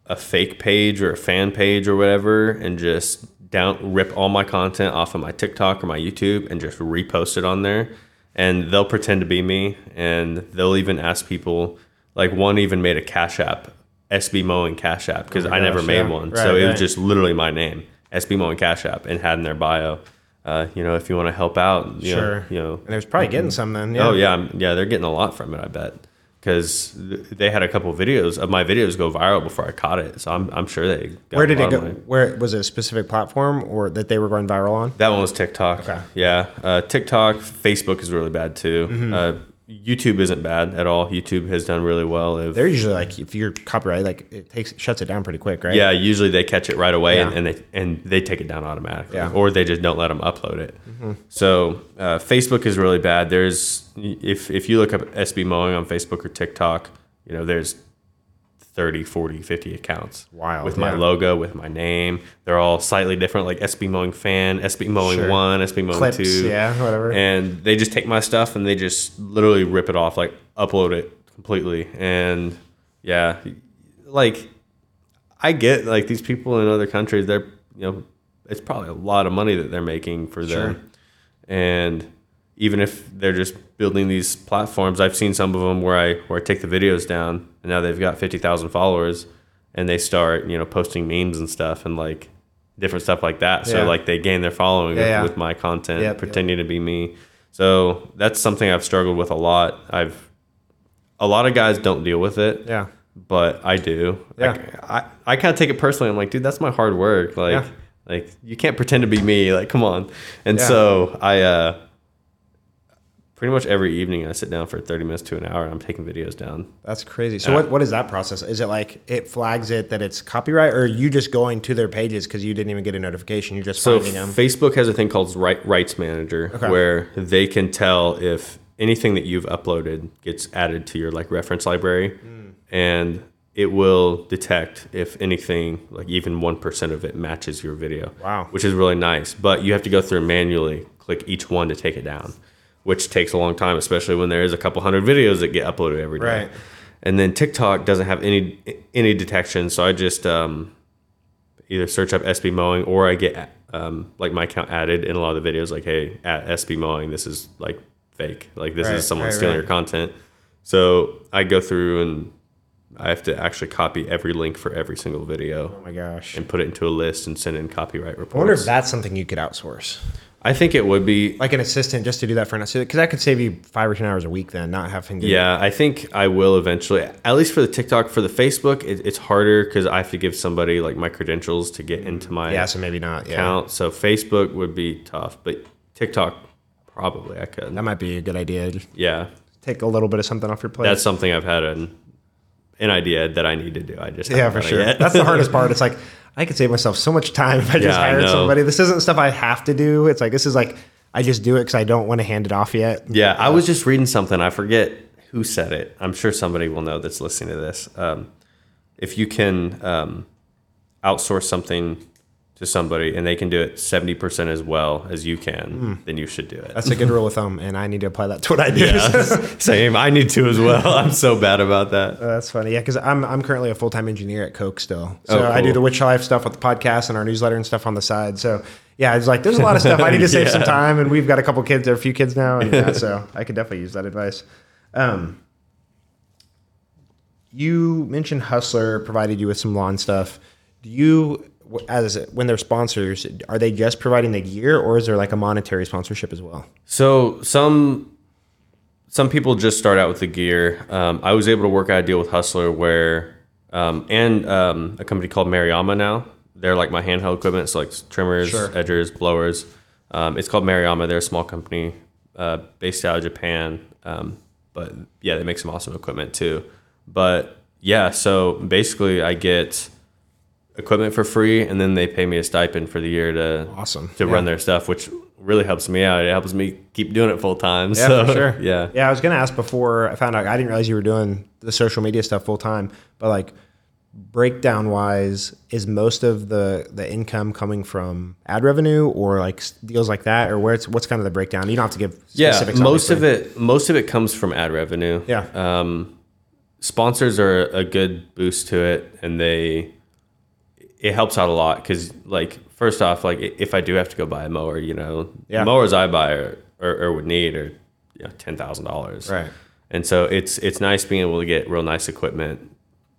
a fake page or a fan page or whatever and just down rip all my content off of my TikTok or my YouTube and just repost it on there. And they'll pretend to be me and they'll even ask people like one even made a cash app, SB and Cash App, because Oh I never made yeah. one. Right, so it right. was just literally my name, SB and Cash App, and had in their bio. Uh, you know, if you want to help out, you Sure. know, you know, And there's probably getting some then. Yeah. Oh yeah, I'm- yeah, they're getting a lot from it. I bet because they had a couple videos of my videos go viral before I caught it. So I'm I'm sure they. Got Where a did it go? money. Where was it a specific platform or that they were going viral on? That one was TikTok. Okay. Yeah, uh, TikTok, Facebook is really bad too. Mm-hmm. Uh, YouTube isn't bad at all. YouTube has done really well. If, They're usually like if you're copyright, like it takes shuts it down pretty quick, right? yeah, usually they catch it right away and, Yeah. and they and they take it down automatically, Yeah. or they just don't let them upload it. So uh, Facebook is really bad. There's if if you look up SB mowing on Facebook or TikTok, you know there's 30, 40, 50 accounts. Wild, With my yeah. logo, with my name. They're all slightly different, like SB Mowing Fan, SB Mowing Sure. 1, SB Mowing Clips, 2. yeah, whatever. And they just take my stuff and they just literally rip it off, like upload it completely. And yeah, like I get like these people in other countries, they're, you know, it's probably a lot of money that they're making for them. And even if they're just building these platforms, I've seen some of them where I where I take the videos down and now they've got fifty thousand followers, and they start you know posting memes and stuff and like different stuff like that. So Yeah. like they gain their following Yeah, with, yeah. with my content, Yep, yep. pretending to be me. So that's something I've struggled with a lot. I've a lot of guys don't deal with it Yeah. but I do. Yeah. I, I, I kind of take it personally. I'm like, dude, that's my hard work. Like, like you can't pretend to be me. Like, come on. And so I, uh, pretty much every evening I sit down for 30 minutes to an hour and I'm taking videos down. That's crazy. So what, what is that process? Is it like it flags it that it's copyright or are you just going to their pages because you didn't even get a notification? You're just So finding them. Facebook has a thing called right, Rights Manager Okay. where they can tell if anything that you've uploaded gets added to your like reference library Hmm. and it will detect if anything like even 1% of it matches your video. Wow. Which is really nice, but you have to go through manually click each one to take it down, which takes a long time especially when there is a couple hundred videos that get uploaded every day. Right. And then TikTok doesn't have any any detection, so I just um, either search up SB mowing or I get um, like my account added in a lot of the videos like hey at SB mowing this is like fake like this Right, is someone right, stealing your content so I go through and I have to actually copy every link for every single video oh my gosh. and put it into a list and send in copyright reports. I wonder if that's something you could outsource. I think it would be Like an assistant just to do that for an assistant. Because that could save you five or 10 hours a week then, not having to. Yeah, I think I will eventually. At least for the TikTok, for the Facebook, it, it's harder because I have to give somebody like my credentials to get into my Yeah, so maybe not. Yeah. account. So Facebook would be tough, but TikTok probably I could. That might be a good idea. Yeah, take a little bit of something off your plate. that's something I've had an an idea that I need to do. I just yeah, for sure. yet. That's the hardest part. It's like I could save myself so much time if I just Yeah, I hired know. somebody. This isn't stuff I have to do. It's like this is like I just do it because I don't want to hand it off yet. Yeah, I was just reading something. I forget who said it. I'm sure somebody will know that's listening to this. Um, if you can um, outsource something to somebody and they can do it 70% as well as you can, hmm. then you should do it. That's a good rule of thumb, and I need to apply that to what I do. yeah. Same. I need to as well. I'm so bad about that. Uh, that's funny. Yeah, because I'm I'm currently a full time engineer at Coke still. Oh, so Oh, I do the Wichita Life stuff with the podcast and our newsletter and stuff on the side. So yeah, it's like there's a lot of stuff I need to save some time, and we've got a couple kids, or a few kids now, and uh, yeah, so I could definitely use that advice. Um, you mentioned Hustler provided you with some lawn stuff. Do you, as when they're sponsors, are they just providing the gear, or is there like a monetary sponsorship as well? So some some people just start out with the gear. Um, I was able to work out a deal with Hustler where um, and um, a company called Maruyama now. They're like my handheld equipment, so like trimmers, Sure. edgers, blowers. Um, it's called Maruyama. They're a small company uh, based out of Japan, um, but yeah, they make some awesome equipment too. But yeah, so basically, I get equipment for free, and then they pay me a stipend for the year to Awesome. to Yeah. run their stuff, which really helps me out. It helps me keep doing it full time. Yeah, so, for sure. Yeah. Yeah, I was gonna ask before I found out. I didn't realize you were doing the social media stuff full time. But like breakdown wise, is most of the the income coming from ad revenue or like deals like that, or where it's what's kind of the breakdown? You don't have to give Yeah, specifics. most of it most of it comes from ad revenue. Yeah. Um, sponsors are a good boost to it, and they it helps out a lot because like first off, like if I do have to go buy a mower, you know, Yeah. the mowers I buy are, or, or would need are you know, ten thousand dollars. Right. And so it's it's nice being able to get real nice equipment,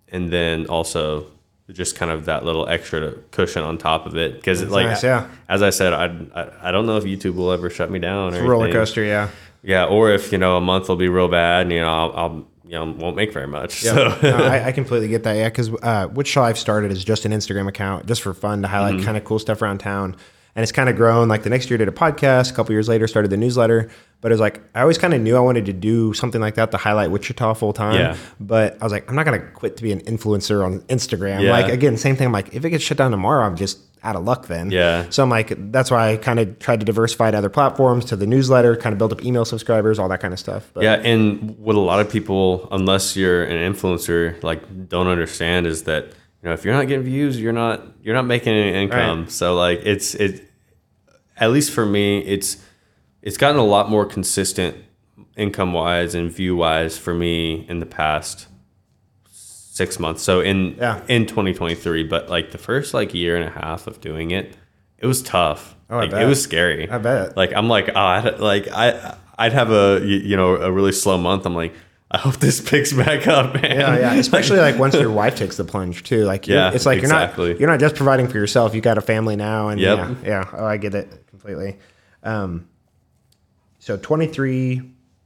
and then also just kind of that little extra cushion on top of it because like nice, yeah. as I said, I, I I don't know if YouTube will ever shut me down. Or roller anything. coaster. Yeah. Yeah, or if you know a month will be real bad, and you know I'll, I'll you know won't make very much. Yeah, So no, I, I completely get that. Yeah, because uh, Wichita Life started is just an Instagram account, just for fun to highlight Mm-hmm. kind of cool stuff around town, and it's kind of grown. Like the next year, did a podcast. A couple years later, started the newsletter. But it was like I always kind of knew I wanted to do something like that to highlight Wichita full time. Yeah. But I was like, I'm not gonna quit to be an influencer on Instagram. Yeah. Like again, same thing. I'm like, if it gets shut down tomorrow, I'm just out of luck then. Yeah. So I'm like, that's why I kind of tried to diversify to other platforms, to the newsletter, kind of build up email subscribers, all that kind of stuff. But yeah, and what a lot of people, unless you're an influencer, like don't understand is that you know if you're not getting views, you're not you're not making any income. Right. So like it's it, at least for me, it's it's gotten a lot more consistent income wise and view wise for me in the past six months. So in Yeah. in 2023, but like the first like year and a half of doing it, it was tough. Oh, I like, bet. it was scary. I bet. Like I'm like, oh, I'd, like I I'd have a you know a really slow month. I'm like, I hope this picks back up, man. Yeah, yeah. Especially like once your wife takes the plunge too. Like, Yeah, it's like exactly. you're not you're not just providing for yourself. You got a family now, and Yep. yeah, yeah. Oh, I get it completely. Um, so 23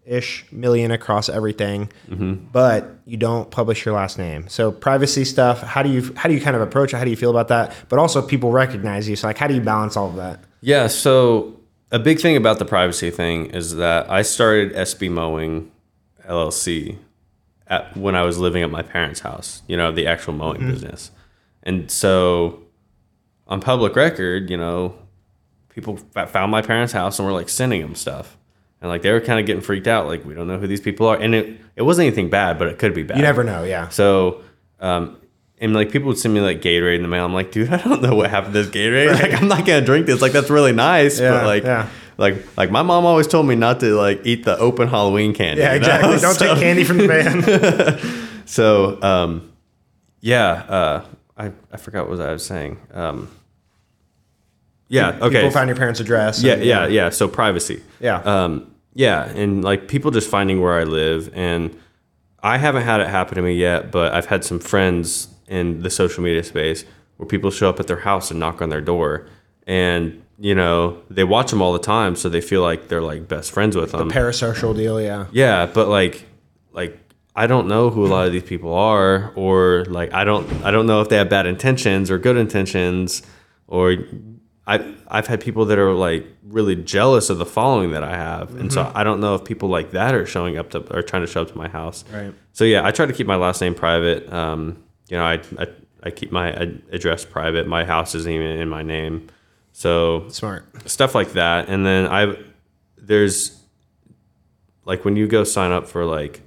ish million across everything, Mm-hmm. but you don't publish your last name. So privacy stuff. How do you how do you kind of approach it? How do you feel about that? But also people recognize you. So like, how do you balance all of that? Yeah, so a big thing about the privacy thing is that I started SB Mowing LLC at, when I was living at my parents' house, you know, the actual mowing business. And so on public record, you know, people f- found my parents' house and were like sending them stuff. And like they were kind of getting freaked out, like we don't know who these people are. And it, it wasn't anything bad, but it could be bad. You never know. Yeah. So, um, and like people would send me like Gatorade in the mail. I'm like, dude, I don't know what happened to this Gatorade. Like, I'm not gonna drink this. Like, that's really nice, Yeah, but like, yeah. Like, like my mom always told me not to like eat the open Halloween candy. Yeah, you know? exactly. Don't so, take candy from the van. So, um, yeah, uh, I I forgot what I was saying. Um, yeah. Okay. People find your parents' address. Yeah, and- yeah, yeah. So privacy. Yeah. Um, yeah, and like people just finding where I live, and I haven't had it happen to me yet, but I've had some friends in the social media space where people show up at their house and knock on their door, and you know they watch them all the time, so they feel like they're like best friends with them. The parasocial deal. Yeah. Yeah, but like like I don't know who a lot of these people are or like I don't I don't know if they have bad intentions or good intentions or I I've had people that are like really jealous of the following that I have. And so I don't know if people like that are showing up to or trying to show up to my house. Right. So yeah, I try to keep my last name private. Um, you know, I, I I keep my address private. My house isn't even in my name. So Smart. stuff like that and then i there's like when you go sign up for like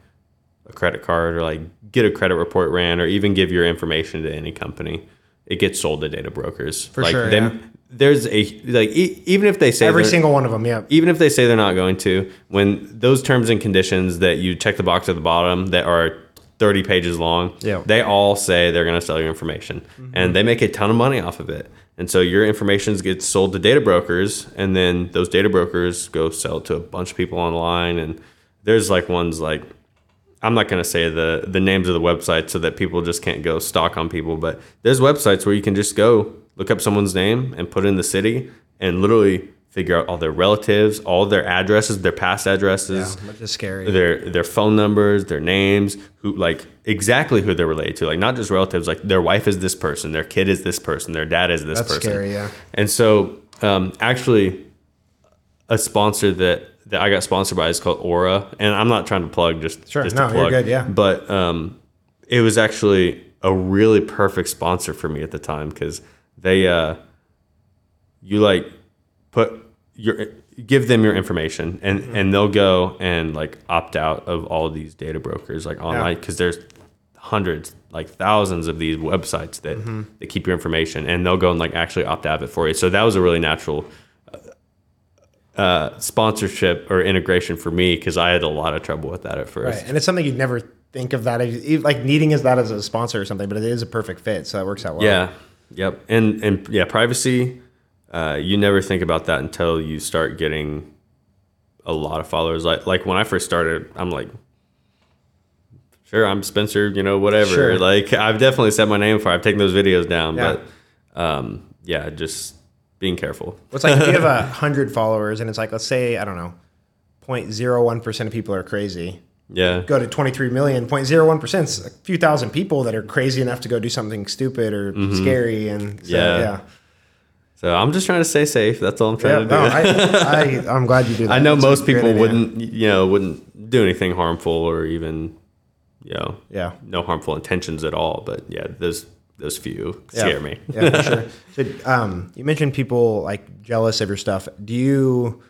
a credit card or like get a credit report ran or even give your information to any company it gets sold to data brokers. For like sure, them- yeah. There's a like e- even if they say Every single one of them. Yeah. even if they say they're not going to, when those terms and conditions that you check the box at the bottom that are 30 pages long, Yeah. Mm-hmm. they all say they're going to sell your information and they make a ton of money off of it. And so your information gets sold to data brokers and then those data brokers go sell to a bunch of people online. And there's like ones like, I'm not going to say the, the names of the websites so that people just can't go stalk on people, but there's websites where you can just go look up someone's name and put in the city and literally figure out all their relatives, all their addresses, their past Yeah. addresses, Which is scary. their their phone numbers, their names, who like exactly who they're related to, like not just relatives, like their wife is this person, their kid is this person, their dad is this That's person. scary, yeah. And so, um, actually, a sponsor that that I got sponsored by is called Aura, and I'm not trying to plug just Sure. just No, to you're good, yeah. But um, it was actually a really perfect sponsor for me at the time because they uh, you like put your give them your information and Mm-hmm. and they'll go and like opt out of all these data brokers like online because there's hundreds like thousands of these websites that, Mm-hmm. that keep your information and they'll go and like actually opt out of it for you so that was a really natural uh, sponsorship or integration for me because i had a lot of trouble with that at first Right. And it's something you'd never think of that as- like needing is that as a sponsor or something, but it is a perfect fit, so that works out well. Yeah. Yep. And and yeah, privacy. Uh, you never think about that until you start getting a lot of followers. Like like when I first started, I'm like, sure, I'm Spencer. You know, whatever. Sure. Like I've definitely said my name for. I've taken those videos down, Yeah. but um, yeah, just being careful. It's like if you have a hundred followers and it's like let's say I don't know, 0.01 percent of people are crazy. Yeah. Go to 23 million, 0.01 percent, a few thousand people that are crazy enough to go do something stupid or scary, and so, Yeah. yeah, So I'm just trying to stay safe. That's all I'm trying no, to do. I, I, I'm glad you do that. I know It's most people idea. wouldn't, you know, wouldn't do anything harmful or even, you know, Yeah. no harmful intentions at all. But yeah, those those few Yeah. scare me. yeah, for sure. So, um, you mentioned people like jealous of your stuff. Do you?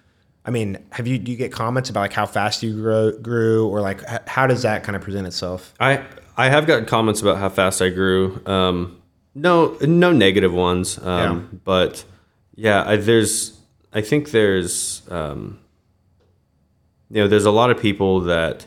I mean, have you? Do you get comments about like how fast you grow, grew, or like how does that kind of present itself? I I have gotten comments about how fast I grew. Um, no, no negative ones. Um, Yeah. But yeah, I, there's. I think there's. Um, you know, there's a lot of people that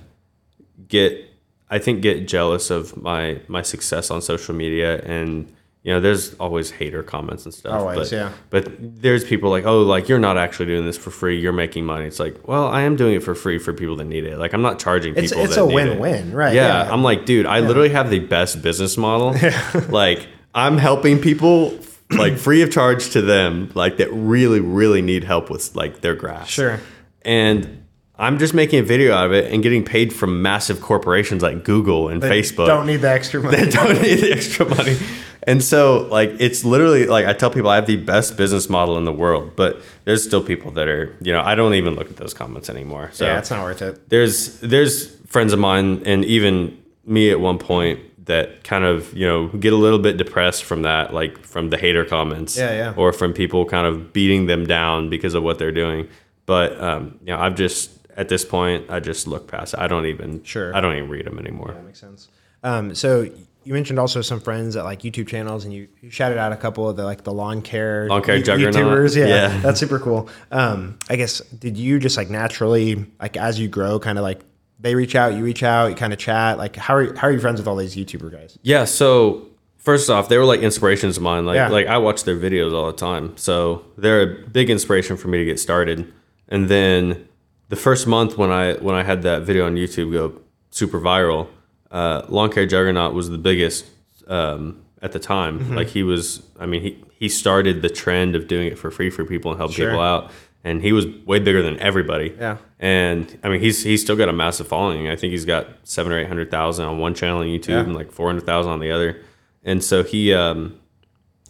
get. I think get jealous of my my success on social media and. You know, there's always hater comments and stuff. Always, but, yeah. But there's people like, oh, like you're not actually doing this for free. You're making money. It's like, well, I am doing it for free for people that need it. Like I'm not charging people. It's it's a need it. win-win, right? Yeah, I'm like, dude, I literally have the best business model. like, I'm helping people like free of charge to them, like that really, really need help with like their grass. Sure. And I'm just making a video out of it and getting paid from massive corporations like Google and Facebook Don't need the extra money. They don't need the extra money. And so, like, it's literally like I tell people I have the best business model in the world, but there's still people that are, you know, I don't even look at those comments anymore. So yeah, it's not worth it. there's there's friends of mine and even me at one point that kind of you know get a little bit depressed from that like from the hater comments Yeah, yeah. or from people kind of beating them down because of what they're doing but um, you know i've just at this point i just look past it i don't even Sure. i don't even read them anymore That makes sense. Um, so you mentioned also some friends at like YouTube channels, and you, you shouted out a couple of the like the lawn care Lawn care you- YouTubers. Yeah, Yeah. that's super cool. Um, I guess did you just like naturally like as you grow, kind of like they reach out, you reach out, you kind of chat. Like how are you, how are you friends with all these YouTuber guys? Yeah. So first off, they were like inspirations of mine. Like Yeah. like I watch their videos all the time, so they're a big inspiration for me to get started. And then the first month when I when I had that video on YouTube go super viral, uh, Lawn Care Juggernaut was the biggest um, at the time. Mm-hmm. Like he was. I mean, he he started the trend of doing it for free for people and help Sure. people out. And he was way bigger than everybody. Yeah. And I mean, he's he's still got a massive following. I think he's got seven or eight hundred thousand on one channel on YouTube Yeah. and like four hundred thousand on the other. And so he um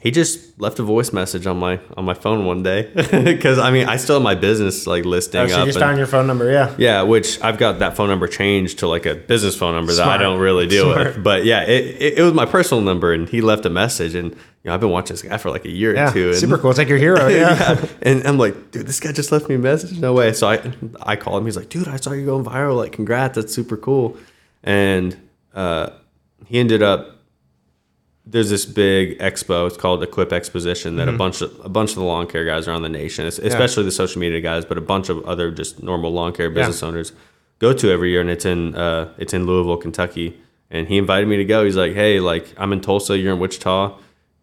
he just left a voice message on my on my phone one day because I mean I still have my business like listing Oh, so up. you just and- found your phone number, yeah. yeah, which I've got that phone number changed to like a business phone number that I don't really deal Smart. with. But yeah, it, it, it was my personal number, and he left a message, and you know I've been watching this guy for like a year Yeah, or two. And, super cool. It's like your hero. Yeah. yeah. And I'm like, dude, this guy just left me a message. No way. So I I call him. He's like, dude, I saw you going viral. Like, congrats. That's super cool. And uh, he ended up there's this big expo. It's called Equip Exposition Mm-hmm. that a bunch of a bunch of the lawn care guys around the nation, es- especially the social media guys, but a bunch of other just normal lawn care business owners go to every year, and it's in uh, it's in Louisville, Kentucky. And he invited me to go. He's like, "Hey, like I'm in Tulsa, you're in Wichita.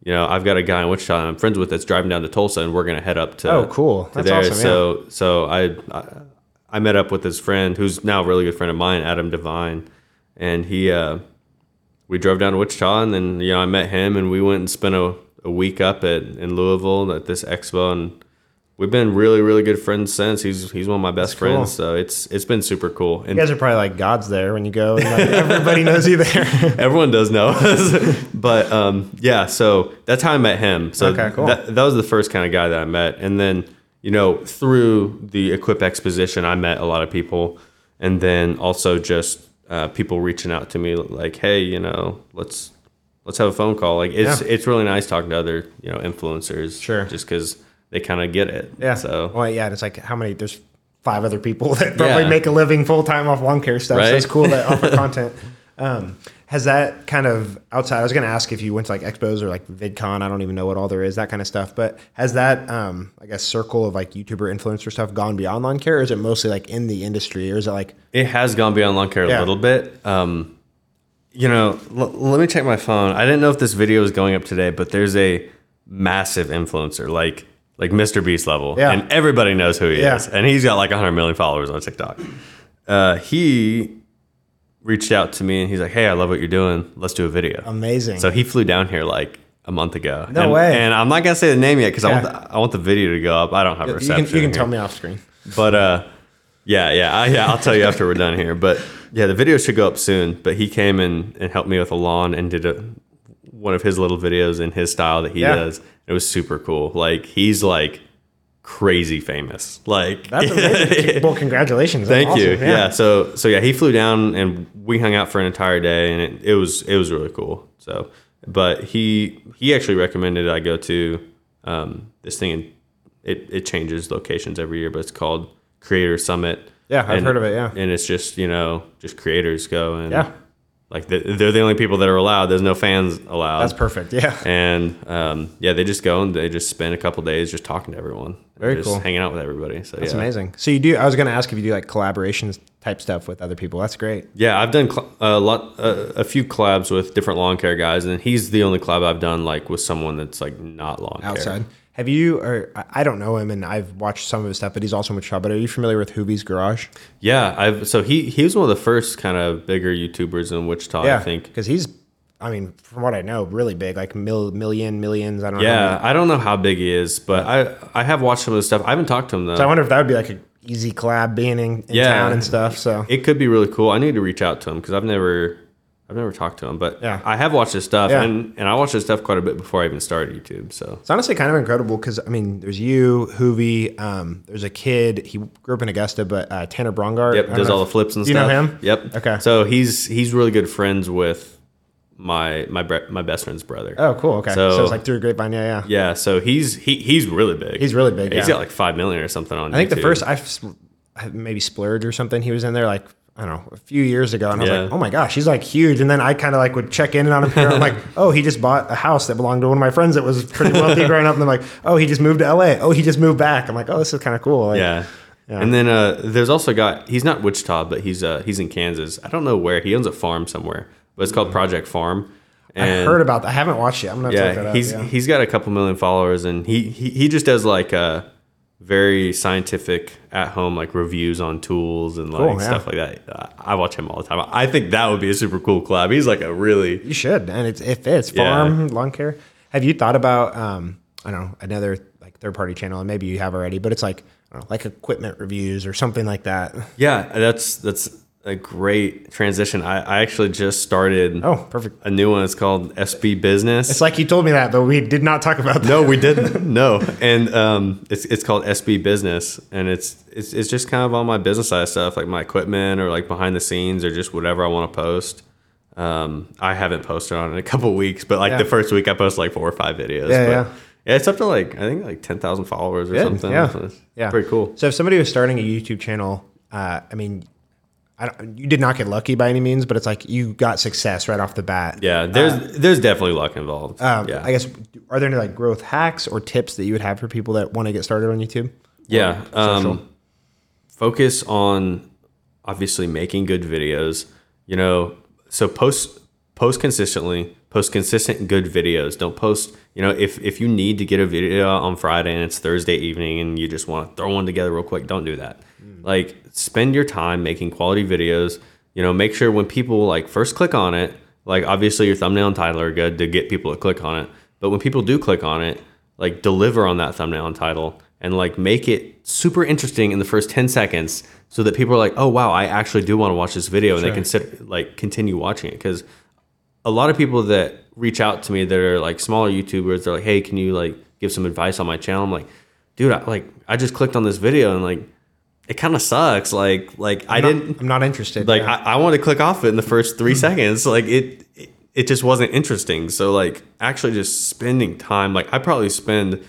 You know, I've got a guy in Wichita I'm friends with that's driving down to Tulsa, and we're gonna head up to Oh, cool. to That's there. awesome, yeah. So so I, I I met up with his friend, who's now a really good friend of mine, Adam Devine, and he uh, we drove down to Wichita, and then you know I met him, and we went and spent a, a week up at in Louisville at this expo, and we've been really really good friends since. He's he's one of my best cool. friends, so it's it's been super cool. And You guys are probably like gods there when you go, and like, everybody knows you there. Everyone does know us, but um, yeah. So that's how I met him. So Okay, cool. that, that was the first kind of guy that I met, and then you know through the Equip Exposition, I met a lot of people, and then also just uh, people reaching out to me like, hey, you know, let's let's have a phone call. Like it's Yeah. it's really nice talking to other you know influencers, Sure. just because they kind of get it. Yeah. So well, yeah, and it's like how many? There's five other people that probably Yeah. make a living full time off lawn care stuff. So it's cool that offer content. Um, has that kind of outside? I was going to ask if you went to like expos or like VidCon. I don't even know what all there is, that kind of stuff. But has that, um, I guess, circle of like YouTuber influencer stuff gone beyond lawn care, or is it mostly like in the industry, or is it like It has gone beyond lawn care Yeah. a little bit. Um, you know, l- let me check my phone. I didn't know if this video is going up today, but there's a massive influencer, like like Mr. Beast level, Yeah. and everybody knows who he Yeah. is, and he's got like 100 million followers on TikTok. Uh, he reached out to me and he's like, "Hey, I love what you're doing. Let's do a video." amazing? So he flew down here like a month ago. No and, way. And I'm not gonna say the name yet because I want the, I want the video to go up. I don't have a you reception. can, you can tell me off screen. But uh, yeah, yeah, I, yeah. I'll tell you after we're done here. But yeah, the video should go up soon. But he came and, and helped me with a lawn and did a, one of his little videos in his style that he Yeah. does. It was super cool. Like he's like crazy famous. Like That's amazing. well, congratulations. That's Thank you. awesome. Yeah. So so yeah, he flew down and we hung out for an entire day, and it, it was it was really cool. So, but he he actually recommended I go to um, this thing, and it it changes locations every year, but it's called Creator Summit. Yeah, I've And- heard of it, yeah. and it's just you know just creators go and Yeah. Like they- they're the only people that are allowed. There's no fans allowed. That's perfect. Yeah. And um, yeah, they just go and they just spend a couple days just talking to everyone, Very just cool. hanging out with everybody. So That's yeah. amazing. So you do. I was going to ask if you do like collaborations type stuff with other people. That's great. Yeah, I've done cl- a lot, uh, a few collabs with different lawn care guys, and he's the only collab I've done like with someone that's like not lawn care. outside. care. Have you, or I- don't know him, and I've watched some of his stuff, but he's also in Wichita. But are you familiar with Hoovie's Garage? Yeah, I've so he he was one of the first kind of bigger YouTubers in Wichita, yeah, I think. because he's, I mean, from what I know, really big, like mil, million, millions. I don't know. Yeah, I don't know how big he is, but I I have watched some of his stuff. I haven't talked to him though. So I wonder if that would be like a easy collab being in, in Yeah. town and stuff. So it could be really cool. I need to reach out to him because I've never I've never talked to him, but Yeah. I have watched his stuff, Yeah. and and I watched his stuff quite a bit before I even started YouTube. So It's honestly kind of incredible because I mean, there's you, Hoovie. Um, there's a kid. He grew up in Augusta, but uh, Tanner Braungardt. I Yep, does all if- the flips and Do you stuff. know him? Yep. Okay. So he's he's really good friends with my my bre- my best friend's brother. Oh, cool. Okay. So, So- it's like through a grapevine. Yeah, yeah. Yeah, so he's he he's really big. He's really big, He's yeah. got like five million or something on. I think the YouTube. first I maybe splurge or something. He was in there like I don't know a few years ago, and I was Yeah. like, oh my gosh, he's like huge. And then I kind of like would check in on him. I'm like, oh, he just bought a house that belonged to one of my friends that was pretty wealthy growing up. And I'm like, oh, he just moved to LA. Oh, he just moved back. I'm like, oh, this is kind of cool. Like, Yeah. Yeah. And then uh, there's also a guy. He's not Wichita, but he's uh, he's in Kansas. I don't know where. He owns a farm somewhere, but it's called Project Farm. And I heard about that. I haven't watched it. I'm gonna check that yeah, out. he's yeah. he's got a couple million followers, and he he, he just does like uh, very scientific at home like reviews on tools and like Cool, yeah. stuff like that. I watch him all the time. I think that would be a super cool collab. He's like a really You should, and it's it fits Yeah. farm lawn care. Have you thought about um I don't know another like third party channel, and maybe you have already, but it's like I don't know, like equipment reviews or something like that. yeah. That's that's a great transition. I, I actually just started Oh, perfect. a new one. It's called SB Business. It's like you told me that, but we did not talk about that. no, we didn't. No, and um, it's it's called SB Business, and it's it's it's just kind of all my business side stuff, like my equipment or like behind the scenes or just whatever I want to post. Um, I haven't posted on it in a couple weeks, but like Yeah. the first week I posted like four or five videos. Yeah, yeah. yeah. It's up to like I think like ten thousand followers or Good, something. Yeah, So it's yeah, pretty cool. So if somebody was starting a YouTube channel, uh, I mean, you did not get lucky by any means, but it's like you got success right off the bat. Yeah, there's there's definitely luck involved. Um, yeah, I guess are there any like growth hacks or tips that you would have for people that want to get started on YouTube? Yeah. Um, focus on obviously making good videos. You know, so post post consistently, post consistent good videos. Don't post. You know, if if you need to get a video on Friday and it's Thursday evening and you just want to throw one together real quick, don't do that. Mm. Like, spend your time making quality videos. You know, make sure when people like first click on it, like obviously your thumbnail and title are good to get people to click on it. But when people do click on it, like deliver on that thumbnail and title and like make it super interesting in the first 10 seconds so that people are like, oh wow, I actually do want to watch this video and they can sit like continue watching it. Because a lot of people that reach out to me that are like smaller YouTubers, they're like, hey, can you like give some advice on my channel? I'm like, dude, I, like I just clicked on this video and like it kind of sucks. Like like I I'm not- didn't I'm not interested. like yeah. I, I wanted to click off it in the first three seconds. Like it, it, it just wasn't interesting. So like actually just spending time. Like I probably spend,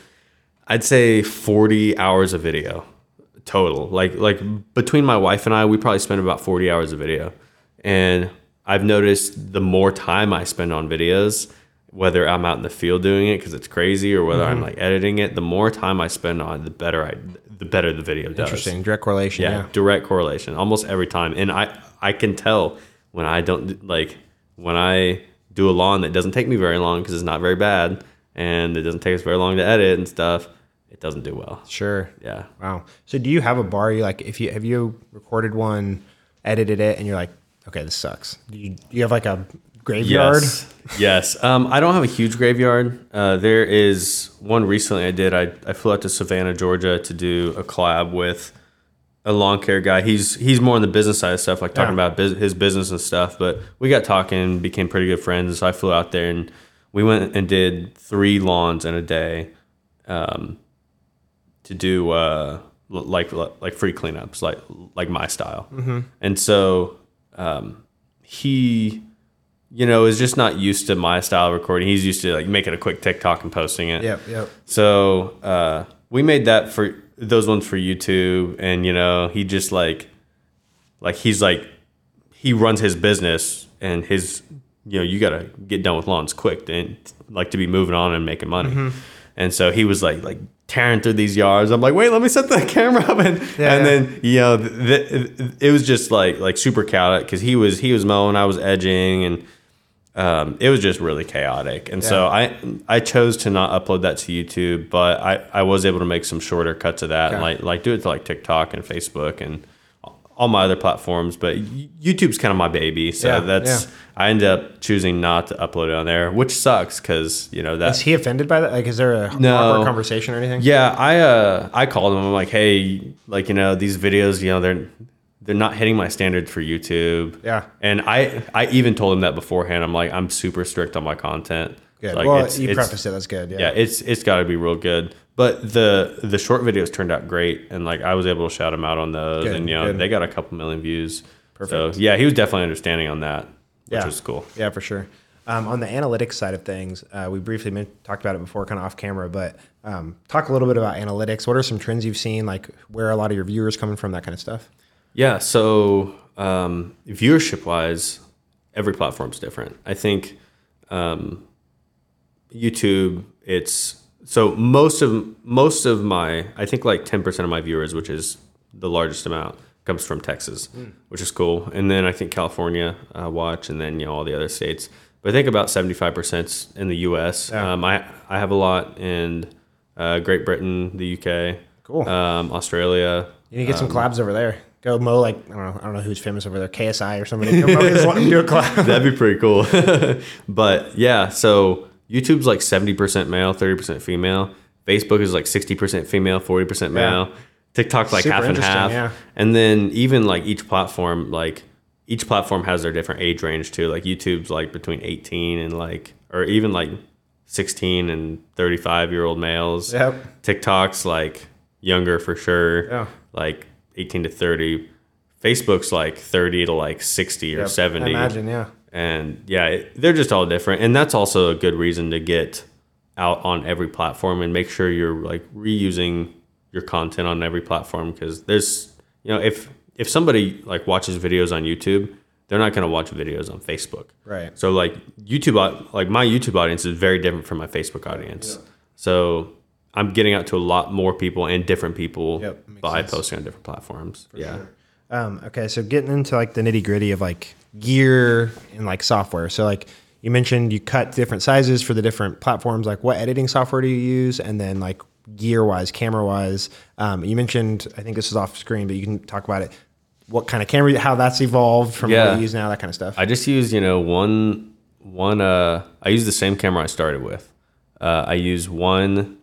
I'd say forty hours of video total. Like like between my wife and I, we probably spend about forty hours of video. And I've noticed the more time I spend on videos, whether I'm out in the field doing it because it's crazy, or whether Mm-hmm. I'm like editing it, the more time I spend on, it, the better I, the better the video does Interesting. Direct correlation. yeah, Yeah. direct correlation almost every time and i i can tell when i don't like when i do a lawn that doesn't take me very long because it's not very bad and it doesn't take us very long to edit and stuff it doesn't do well Sure. yeah Wow. So do you have a bar? You like if you have you recorded one, edited it, and you're like, okay, this sucks. Do you, do you have like a graveyard? yes yes um i don't have a huge graveyard uh there is one recently i did i i flew out to savannah georgia to do a collab with a lawn care guy. He's he's more on the business side of stuff, like talking Yeah. about bus- his business and stuff. But we got talking, became pretty good friends. So I flew out there and we went and did three lawns in a day, um, to do uh like like free cleanups, like like my style. And so um, he, you know, is just not used to my style of recording. He's used to like making a quick TikTok and posting it. Yep. Yep. So uh, we made that for those ones for YouTube, and you know, he just like, like he's like, he runs his business, and his, you know, you gotta get done with lawns quick, and like to be moving on and making money. And so he was like, like tearing through these yards. I'm like, wait, let me set the camera up, and Yeah, and yeah. then you know, th- th- it was just like like super chaotic because he was he was mowing, I was edging, and um, it was just really chaotic. And so I I chose to not upload that to YouTube, but I, I was able to make some shorter cuts of that, and Okay. like like do it to like TikTok and Facebook and all my other platforms. But YouTube's kind of my baby, so Yeah, that's yeah. I ended up choosing not to upload it on there, which sucks because you know Is that. he offended by that? Like, is there a No. conversation or anything? Yeah, I uh I called him. I'm like, hey, like you know these videos, you know they're they're not hitting my standards for YouTube. Yeah. and I I even told him that beforehand. I'm like, I'm super strict on my content. Good. Like, well, you preface it. That's good. Yeah. yeah, it's it's got to be real good. But the the short videos turned out great, and like I was able to shout him out on those, Good, and you know good. they got a couple million views. Perfect. So yeah, he was definitely understanding on that, which yeah. was cool. Yeah, for sure. Um, on the analytics side of things, uh, we briefly men- talked about it before, kind of off camera, but um, talk a little bit about analytics. What are some trends you've seen? Like where are a lot of your viewers coming from? That kind of stuff. Yeah. So um, viewership wise, every platform's different. I think um, YouTube, it's so most of most of my I think like ten percent of my viewers, which is the largest amount, comes from Texas, which is cool. And then I think California uh, watch, and then you know all the other states. But I think about seventy five percent in the U.S. Yeah. Um, I I have a lot in uh, Great Britain, the U.K., Cool. um, Australia. You need to get Um, some collabs over there. Go mow like I don't know. I don't know who's famous over there. KSI or somebody. Go mow his lawn do a collab. That'd be pretty cool. but yeah, so YouTube's like 70% male, 30% female. Facebook is like 60% female, 40% male. TikTok's like Super half and half. yeah. And then even like each platform, like each platform has their different age range too. Like YouTube's like between 18 and like, or even like 16 and 35 year old males. Yep. TikTok's like younger for sure. Yeah. Like 18 to 30. Facebook's like 30 to like 60 or Yep. 70 I imagine, yeah. and yeah it, they're just all different and that's also a good reason to get out on every platform and make sure you're like reusing your content on every platform because there's you know if if somebody like watches videos on YouTube, they're not going to watch videos on Facebook. Right. So like YouTube, like my YouTube audience is very different from my Facebook audience. So I'm getting out to a lot more people and different people Yep, by sense. posting on different platforms. yeah. Um, okay, so getting into like the nitty gritty of like gear and like software. So like you mentioned you cut different sizes for the different platforms. Like what editing software do you use? And then like gear wise, camera wise. Um, you mentioned I think this is off screen, but you can talk about it. What kind of camera? How that's evolved from Yeah. what you use now? That kind of stuff. I just use, you know, one one uh I use the same camera I started with. Uh, I use one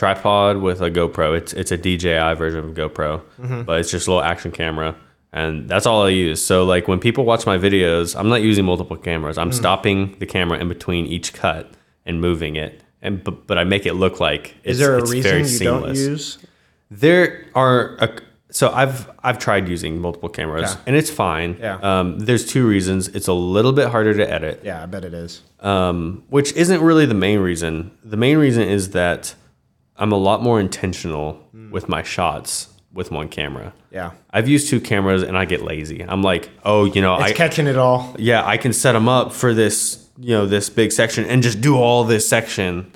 tripod with a GoPro. It's it's a DJI version of GoPro, but it's just a little action camera, and that's all I use. So like when people watch my videos, I'm not using multiple cameras. I'm stopping the camera in between each cut and moving it, and but, but I make it look like it's, is there a reason very you don't seamless. use? There are a, so I've I've tried using multiple cameras Yeah. and it's fine. Yeah. Um, there's two reasons. It's a little bit harder to edit, Yeah, I bet it is. um, which isn't really the main reason. The main reason is that I'm a lot more intentional with my shots with one camera. Yeah, I've used two cameras and I get lazy. I'm like, oh, you know, it's I catching it all. yeah, I can set them up for this, you know, this big section and just do all this section,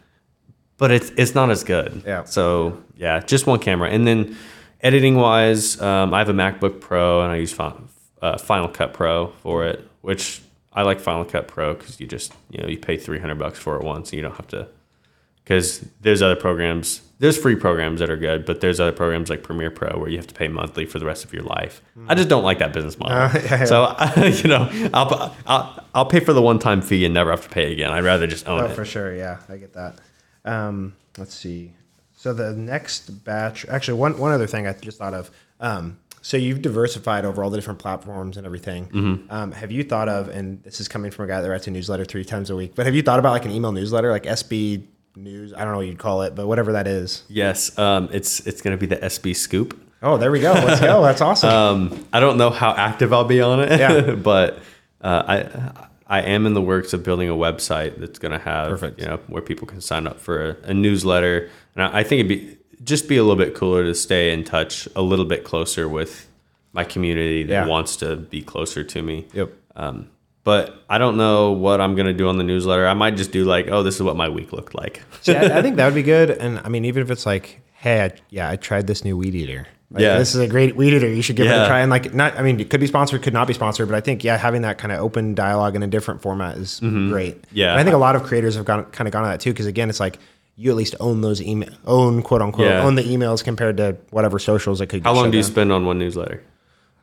but it's it's not as good. Yeah. So yeah, just one camera, and then editing wise, um, I have a MacBook Pro and I use Fi- uh, Final Cut Pro for it, which I like Final Cut Pro because you just you know you pay three hundred bucks for it once, and you don't have to. Because there's other programs, there's free programs that are good, but there's other programs like Premiere Pro where you have to pay monthly for the rest of your life. I just don't like that business model. Uh, yeah, yeah. So you know, I'll, I'll I'll pay for the one time fee and never have to pay again. I'd rather just own Oh, it. for sure. Yeah, I get that. Um, let's see. So the next batch, actually, one one other thing I just thought of. Um, so you've diversified over all the different platforms and everything. Mm-hmm. Um, have you thought of, and this is coming from a guy that writes a newsletter three times a week, but have you thought about like an email newsletter, like SB News? I don't know what you'd call it, but whatever that is. Yes, um, it's it's gonna be the SB Scoop. Oh, there we go. Let's go. That's awesome. Um, I don't know how active I'll be on it, Yeah. but uh, I I am in the works of building a website that's going to have Perfect. you know where people can sign up for a, a newsletter, and I, I think it'd be just be a little bit cooler to stay in touch a little bit closer with my community that Yeah. wants to be closer to me. Yep. Um, but I don't know what I'm going to do on the newsletter. I might just do like, oh, this is what my week looked like. See, I, think that would be good. And I mean, even if it's like, hey, I, yeah, I tried this new weed eater. Like, Yeah. this is a great weed eater. You should give it a try. And like, not, I mean, it could be sponsored, could not be sponsored, but I think yeah, having that kind of open dialogue in a different format is great. Mm-hmm. Yeah. and I think a lot of creators have gone kind of gone on that too, because again, it's like you at least own those email, own quote unquote, Yeah. own the emails compared to whatever socials that could. How long do you down. spend on one newsletter?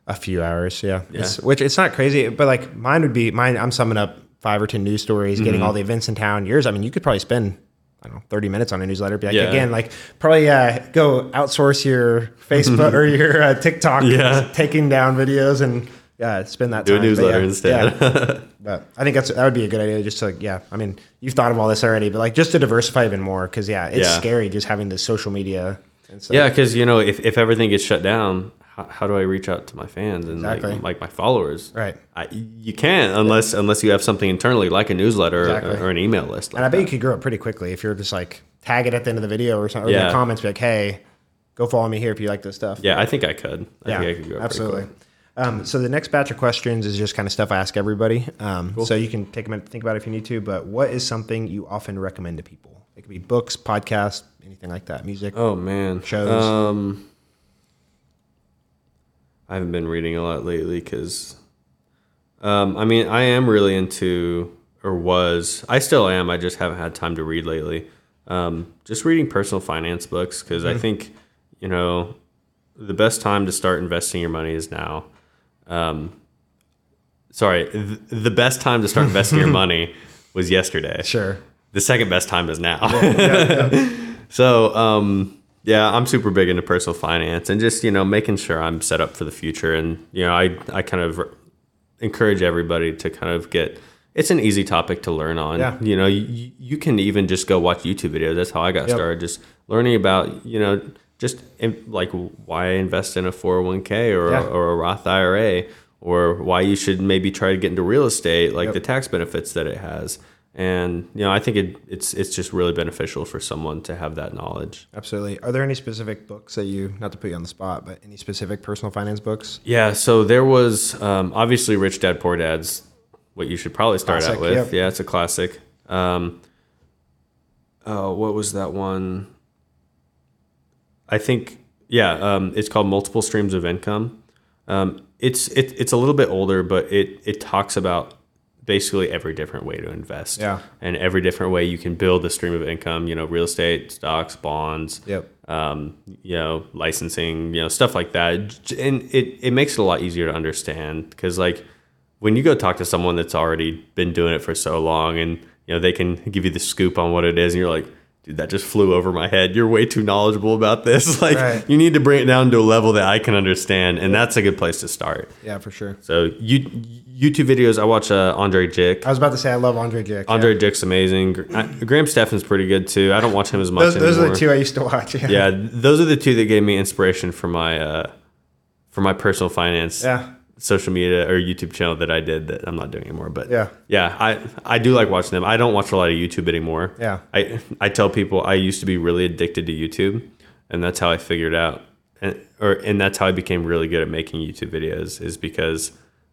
A few hours, yeah. It's, which it's not crazy, but like mine would be mine. I'm summing up five or ten news stories, getting Mm-hmm. all the events in town. Yours, I mean, you could probably spend I don't know thirty minutes on a newsletter. Be like, Yeah. again, like probably uh, go outsource your Facebook or your uh, TikTok, Yeah. taking down videos and yeah, spend that Do a time. But newsletter yeah, instead. yeah. but I think that's that would be a good idea. Just to yeah, I mean, you've thought of all this already, but like just to diversify even more because yeah, it's Yeah. scary just having the social media. And stuff. Yeah, because you know, if, if everything gets shut down, how, how do I reach out to my fans and Exactly. like, like my followers? Right. I, you can't unless unless you have something internally like a newsletter Exactly. or, or an email list. Like And I bet you could grow up pretty quickly if you're just like tag it at the end of the video or something, or in Yeah. the comments, be like, hey, go follow me here if you like this stuff. Yeah, I think I could. I yeah, think I could absolutely. Um, so the next batch of questions is just kind of stuff I ask everybody. Um, So you can take a minute to think about it if you need to. But what is something you often recommend to people? It could be books, podcasts, anything like that, music. Oh man, Shows. Um, I haven't been reading a lot lately because, um, I mean, I am really into or was I still am. I just haven't had time to read lately. Um, just reading personal finance books because I think you know the best time to start investing your money is now. Um, sorry, th- the best time to start investing your money was yesterday Sure. the second best time is now. so, um, yeah, I'm super big into personal finance and just, you know, making sure I'm set up for the future. And, you know, I, I kind of encourage everybody to kind of get, it's an easy topic to learn on. Yeah. You know, you, you can even just go watch YouTube videos. That's how I got Yep. started, just learning about, you know, just in, like why invest in a 401k or, Yeah. or a Roth IRA or why you should maybe try to get into real estate, like Yep. the tax benefits that it has. And you know I think it, it's it's just really beneficial for someone to have that knowledge. Absolutely. Are there any specific books that you, not to put you on the spot, but any specific personal finance books? Yeah, so there was um, obviously Rich Dad Poor Dad's what you should probably start Classic, out with. yep. Yeah, it's a classic. Um, oh, what was that one? I think yeah, um, it's called Multiple Streams of Income. Um, it's it, it's a little bit older, but it it talks about basically every different way to invest. Yeah. and every different way you can build a stream of income. You know, real estate, stocks, bonds Yep. um, you know, licensing, you know, stuff like that. And it, it makes it a lot easier to understand because, like, when you go talk to someone that's already been doing it for so long and, you know, they can give you the scoop on what it is, and you're like, dude, that just flew over my head. You're way too knowledgeable about this. Like, Right. you need to bring it down to a level that I can understand. And that's a good place to start. Yeah, for sure. So, you, YouTube videos, I watch uh, Andrei Jikh. I was about to say I love Andrei Jikh. Andrei Jikh's amazing. I- Graham Stephan's pretty good too. I don't watch him as much Those, those are the two I used to watch. Yeah. yeah those are the two that gave me inspiration for my uh for my personal finance Yeah. Social media or youtube channel that i did that i'm not doing anymore but Yeah. yeah i i do like watching them i don't watch a lot of youtube anymore Yeah. i i tell people i used to be really addicted to youtube and that's how i figured out and or and that's how i became really good at making youtube videos is because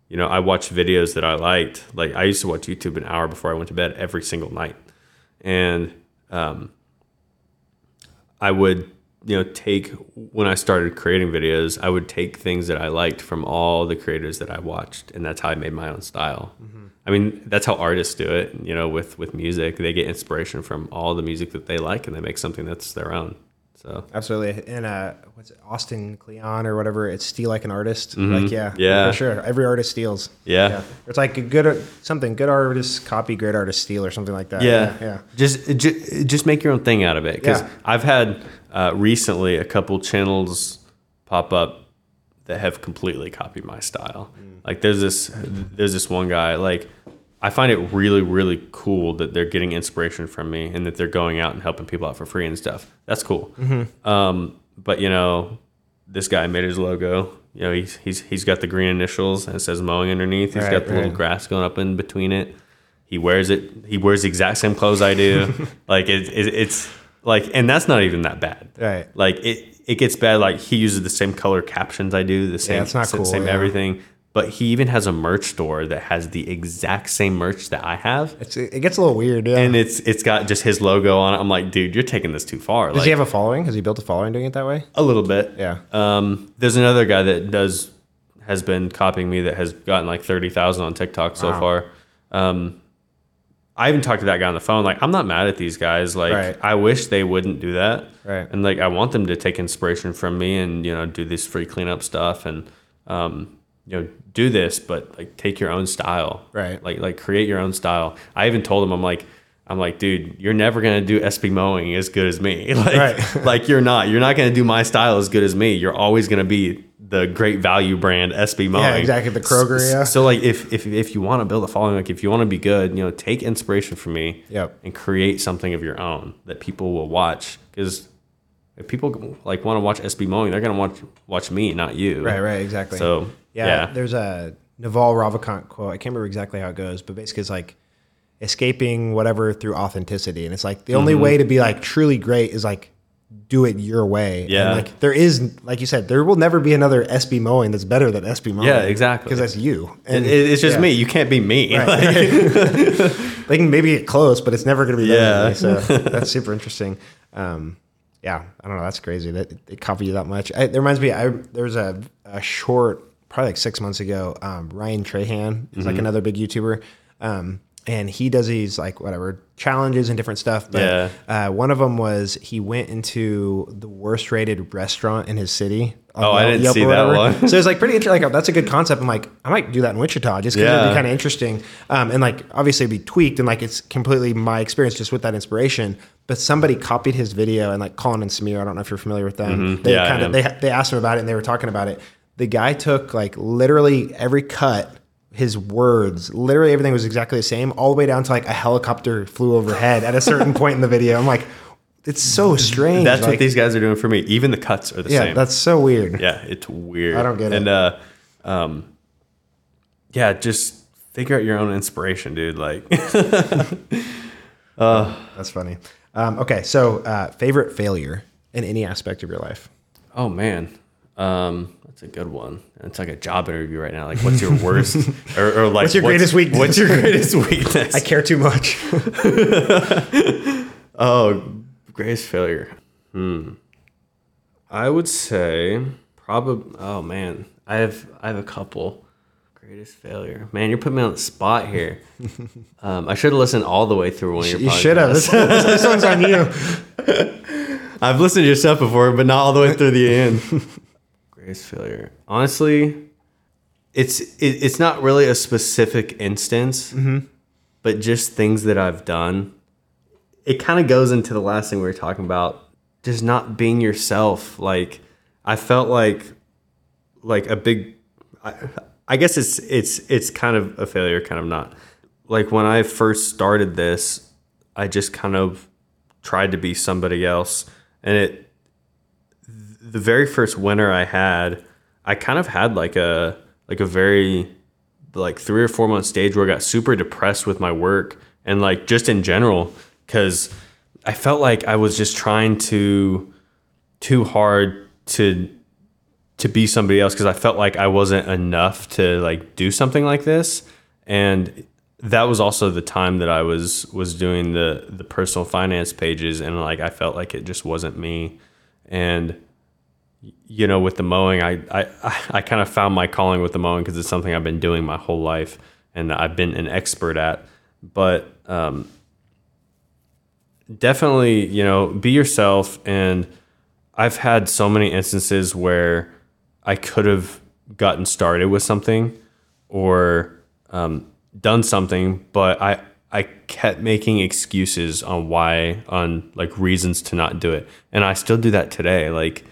you know i watched videos that i liked like i used to watch youtube an hour before i went to bed every single night and um I would, you know, take when I started creating videos, I would take things that I liked from all the creators that I watched, and that's how I made my own style. Mm-hmm. I mean, that's how artists do it. You know, with with music, they get inspiration from all the music that they like, and they make something that's their own. So Absolutely. And uh, what's it, Austin Kleon or whatever? It's steal like an artist. Like yeah, Mm-hmm. Yeah. for sure. Every artist steals. Yeah. It's like a good something. Good artists copy, great artists steal, or something like that. yeah, yeah. Just ju- just make your own thing out of it. Because Yeah. I've had uh, recently a couple channels pop up that have completely copied my style. Like there's this there's this one guy like I find it really really cool that they're getting inspiration from me and that they're going out and helping people out for free and stuff. That's cool. Um, but you know, this guy made his logo. You know, he's he's he's got the green initials and it says mowing underneath. He's Right, got the little grass going up in between it. He wears it. He wears the exact same clothes I do. like it, it, it's like, and that's not even that bad. Right. Like it, it gets bad. Like he uses the same color captions I do. The same, yeah, it's not cool, same yeah. everything. But he even has a merch store that has the exact same merch that I have, It's it gets a little weird. Yeah. and it's it's got just his logo on it. I'm like, dude, you're taking this too far. Does like, he have a following? Has he built a following doing it that way? a little bit. Yeah. Um, there's another guy that does has been copying me that has gotten like thirty thousand on TikTok so Wow. far. Um, I even talked to that guy on the phone. Like, I'm not mad at these guys. Like, Right. I wish they wouldn't do that. Right. And like, I want them to take inspiration from me and you know do this free cleanup stuff and um, you know do this, but like take your own style. Right. Like like create your own style. I even told him I'm like. I'm like, dude, you're never gonna do SB mowing as good as me. Like, Right. like you're not. You're not gonna do my style as good as me. You're always gonna be the great value brand SB mowing. Yeah, exactly, the Kroger, yeah. So like, if if if you want to build a following, like if you want to be good, you know, take inspiration from me. Yep. And create something of your own that people will watch. Because if people like want to watch SB mowing, they're gonna watch watch me, not you. Right. Right. Exactly. So yeah, yeah. there's a Naval Ravikant quote. I can't remember exactly how it goes, but basically it's like escaping whatever through authenticity. And it's like the only Mm-hmm. way to be like truly great is like do it your way. And, Yeah. like there is, like you said, there will never be another SB mowing that's better than SB mowing. Yeah, exactly. Because that's you. And it- it's just yeah. me. You can't be me. Right. Like- they can maybe get close, but it's never going to be Yeah. me. So that's super interesting. Um, yeah, I don't know. That's crazy that they copy you that much. I, it reminds me. I there was a, a short, probably like six months ago. Um, Ryan Trahan is Mm-hmm. like another big YouTuber, um, and he does these like whatever challenges and different stuff. But Yeah. uh, one of them was he went into the worst rated restaurant in his city. Oh, I Yelp- didn't Yelp see that one. so it's like pretty interesting. Like that's a good concept. I'm like, I might do that in Wichita just because it'd be kind of interesting. Um, and like obviously it'd be tweaked and like it's completely my experience just with that inspiration. But somebody copied his video and like Colin and Samir. I don't know if you're familiar with them. Mm-hmm. Yeah, I kind of they they asked him about it and they were talking about it. The guy took like literally every cut. His words, literally everything was exactly the same, all the way down to like a helicopter flew overhead at a certain point in the video. I'm like, it's so strange. That's like, what these guys are doing for me. Even the cuts are the same. Yeah, same. that's so weird. yeah, it's weird. I don't get it. And uh, um, yeah, just figure out your own inspiration, dude. Like, That's funny. Um, okay, so uh, favorite failure in any aspect of your life? oh man, um, that's a good one. It's like a job interview right now. Like, what's your worst or, or like What's your greatest weakness? What's your greatest weakness? I care too much. Oh, greatest failure. Hmm. I would say probably. Oh man, I have I have a couple. Greatest failure. Man, you're putting me on the spot here. Um, I should have listened all the way through one of your. you should have. this one's on you. I've listened to your stuff before, but not all the way through the end. Greatest failure. Honestly, it's it, it's not really a specific instance, mm-hmm. but just things that I've done. It kind of goes into the last thing we were talking about, just not being yourself. Like I felt like like a big. I, I guess it's it's it's kind of a failure, kind of not. Like when I first started this, I just kind of tried to be somebody else, and it the very first winter I had, I kind of had like a like a very like three or four month stage where I got super depressed with my work and like just in general because I felt like I was just trying to too hard to to be somebody else because I felt like I wasn't enough to like do something like this. And that was also the time that I was was doing the the personal finance pages and like I felt like it just wasn't me. And you know with the mowing I I I kind of found my calling with the mowing because it's something I've been doing my whole life and I've been an expert at but um definitely you know be yourself and I've had so many instances where I could have gotten started with something or um, done something, but I I kept making excuses on why on like reasons to not do it, and I still do that today. Like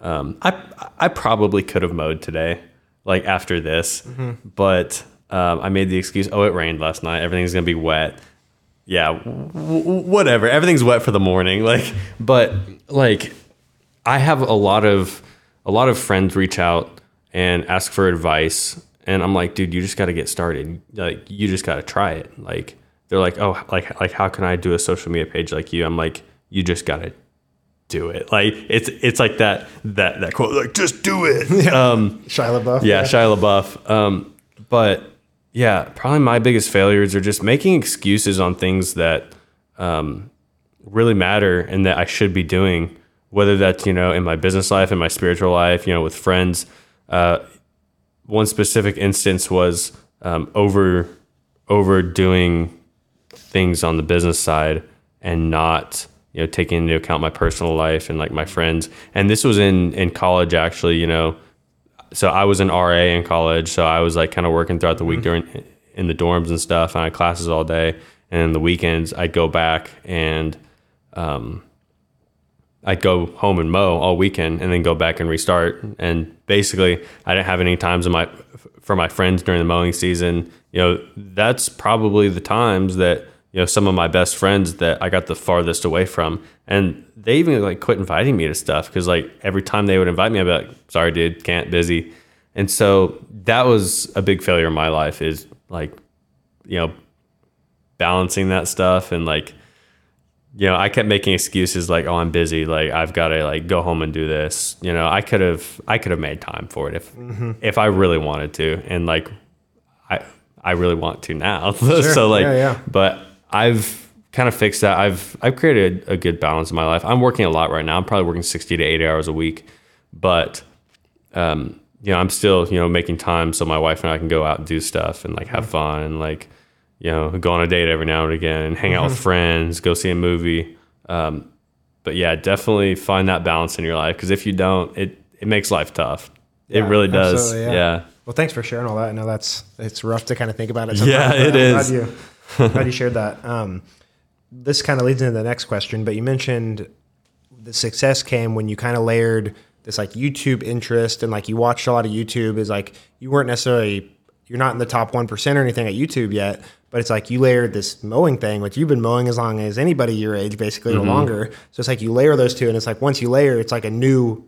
um, I I probably could have mowed today, like after this, but um, I made the excuse. Oh, it rained last night. Everything's gonna be wet. Yeah, w- w- whatever. Everything's wet for the morning. Like, but like I have a lot of a lot of friends reach out and ask for advice and I'm like, dude, you just got to get started. Like you just got to try it. Like they're like, "Oh, like like how can I do a social media page like you?" I'm like, "You just got to do it." Like it's it's like that that that quote like just do it. Um Shia LaBeouf. yeah, Shia LaBeouf. Um, but yeah, probably my biggest failures are just making excuses on things that um, really matter and that I should be doing, whether that's, you know, in my business life, in my spiritual life, you know, with friends. Uh, one specific instance was um, over overdoing things on the business side and not you know taking into account my personal life and like my friends and this was in in college actually you know so I was an RA in college, so I was like kind of working throughout the week during in the dorms and stuff, and I had classes all day. And the weekends, I'd go back and um, I'd go home and mow all weekend, and then go back and restart. And basically, I didn't have any times in my for my friends during the mowing season. You know, that's probably the times that you know some of my best friends that I got the farthest away from, and they even like quit inviting me to stuff because like every time they would invite me, I'd be like, "Sorry, dude, can't, busy." And so that was a big failure in my life is like, you know, balancing that stuff and like, you know, I kept making excuses like, "Oh, I'm busy. Like, I've got to like go home and do this." You know, I could have I could have made time for it if mm-hmm. if I really wanted to, and like, I I really want to now. so like, Yeah, yeah. but I've kind of fixed that. I've I've created a good balance in my life. I'm working a lot right now. I'm probably working 60 to 80 hours a week, but um, you know, I'm still you know making time so my wife and I can go out and do stuff and like have fun and like you know go on a date every now and again and hang out with friends, go see a movie. Um, but yeah, definitely find that balance in your life because if you don't, it it makes life tough. It Yeah, really does. absolutely, yeah. Well, thanks for sharing all that. I know that's it's rough to kind of think about it. Yeah, sometimes, but it is. Glad you, shared that. Um, this kind of leads into the next question, but you mentioned the success came when you kind of layered this like YouTube interest and like you watched a lot of YouTube. Is like you weren't necessarily you're not in the top one percent or anything at YouTube yet, but it's like you layered this mowing thing, which you've been mowing as long as anybody your age, basically or longer. So it's like you layer those two, and it's like once you layer, it's like a new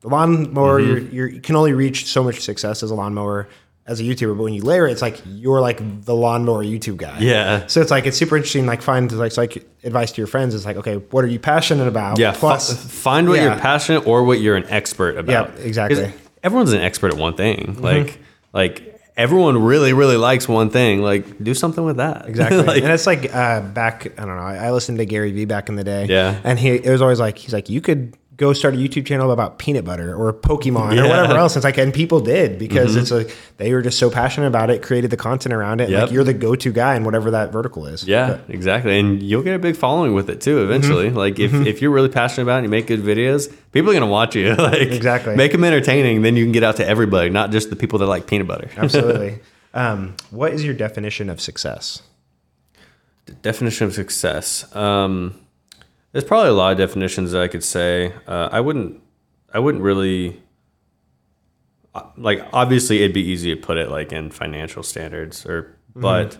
the lawnmower. You're, you're, you can only reach so much success as a lawnmower as a YouTuber, but when you layer it, it's like you're like the lawnmower YouTube guy. Yeah. So it's like it's super interesting. Like find like it's like advice to your friends is like, okay, what are you passionate about? Yeah, Plus, fi- find what yeah. you're passionate or what you're an expert about. Yeah, exactly. Mm-hmm. Everyone's an expert at one thing. Like, like everyone really, really likes one thing. Like, do something with that. Exactly. Like, and it's like uh, back, I don't know, I, I listened to Gary Vee back in the day. Yeah. And he, it was always like, he's like, you could go start a YouTube channel about peanut butter or Pokemon or Yeah. Mm-hmm. whatever else. It's like, and people did because it's like, they were just so passionate about it, created the content around it. Yep. Like you're the go to guy in whatever that vertical is. yeah, exactly. And you'll get a big following with it too eventually. Mm-hmm. Like, if, if you're really passionate about it and you make good videos, people are going to watch you. like, Exactly. Make them entertaining. Then you can get out to everybody, not just the people that like peanut butter. Absolutely. um, what is your definition of success? definition of success um, there's probably a lot of definitions that i could say. Uh, i wouldn't i wouldn't really uh, like obviously it'd be easy to put it like in financial standards or but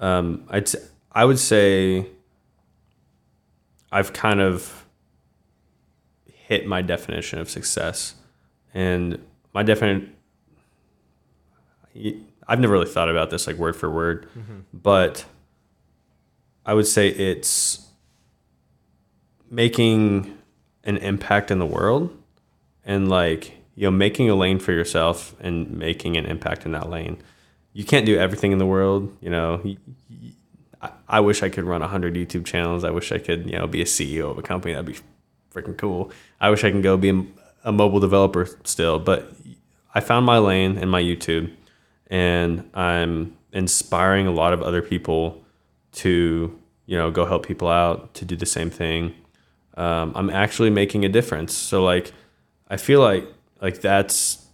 um, i'd i would say i've kind of hit my definition of success. And my definition i've never really thought about this like word for word but I would say it's making an impact in the world and like you know making a lane for yourself and making an impact in that lane. You can't do everything in the world, you know. i wish I could run 100 YouTube channels. I wish I could, you know, be a CEO of a company. That'd be freaking cool. I wish I can go be a, a mobile developer still, but I found my lane in my YouTube and I'm inspiring a lot of other people to you know go help people out to do the same thing um, i'm actually making a difference. So like i feel like like that's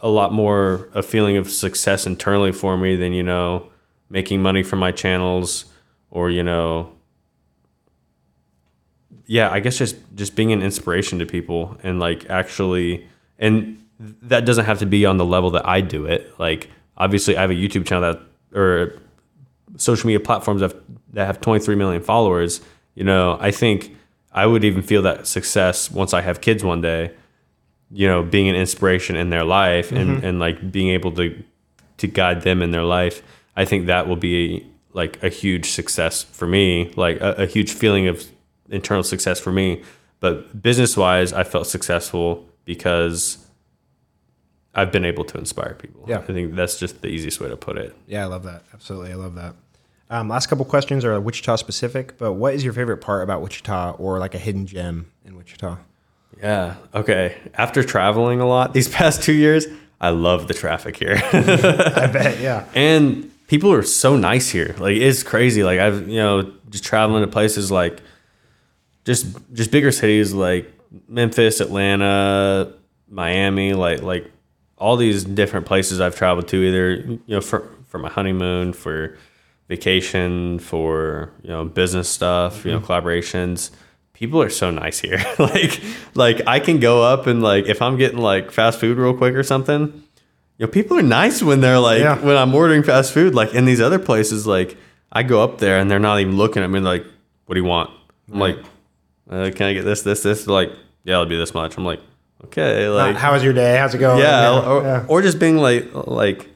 a lot more a feeling of success internally for me than you know making money from my channels or you know yeah i guess just just being an inspiration to people and like actually and that doesn't have to be on the level that i do it. Like obviously i have a youtube channel that or social media platforms that have, that have 23 million followers, you know, I think I would even feel that success once I have kids one day, you know, being an inspiration in their life and, mm-hmm. and like being able to to guide them in their life. I think that will be like a huge success for me, like a, a huge feeling of internal success for me. But business wise, I felt successful because I've been able to inspire people. Yeah. I think that's just the easiest way to put it. Yeah, I love that. Absolutely. I love that. Um, last couple questions are Wichita specific, but what is your favorite part about Wichita or like a hidden gem in Wichita? Yeah. Okay. After traveling a lot these past two years, I love the traffic here. I bet. Yeah. and people are so nice here. Like it's crazy. Like I've you know just traveling to places like just just bigger cities like Memphis, Atlanta, Miami, like like all these different places I've traveled to either you know for for my honeymoon, for vacation, for you know business stuff, you know collaborations. People are so nice here. like like I can go up and like if I'm getting like fast food real quick or something, you know, people are nice when they're like Yeah. when I'm ordering fast food. Like in these other places, like I go up there and they're not even looking at me. Like, what do you want? I'm like, uh, can I get this, this, this? They're like, yeah, it'll be this much. I'm like, okay, like, how was your day? How's it going? yeah, or, yeah. or just being like, like,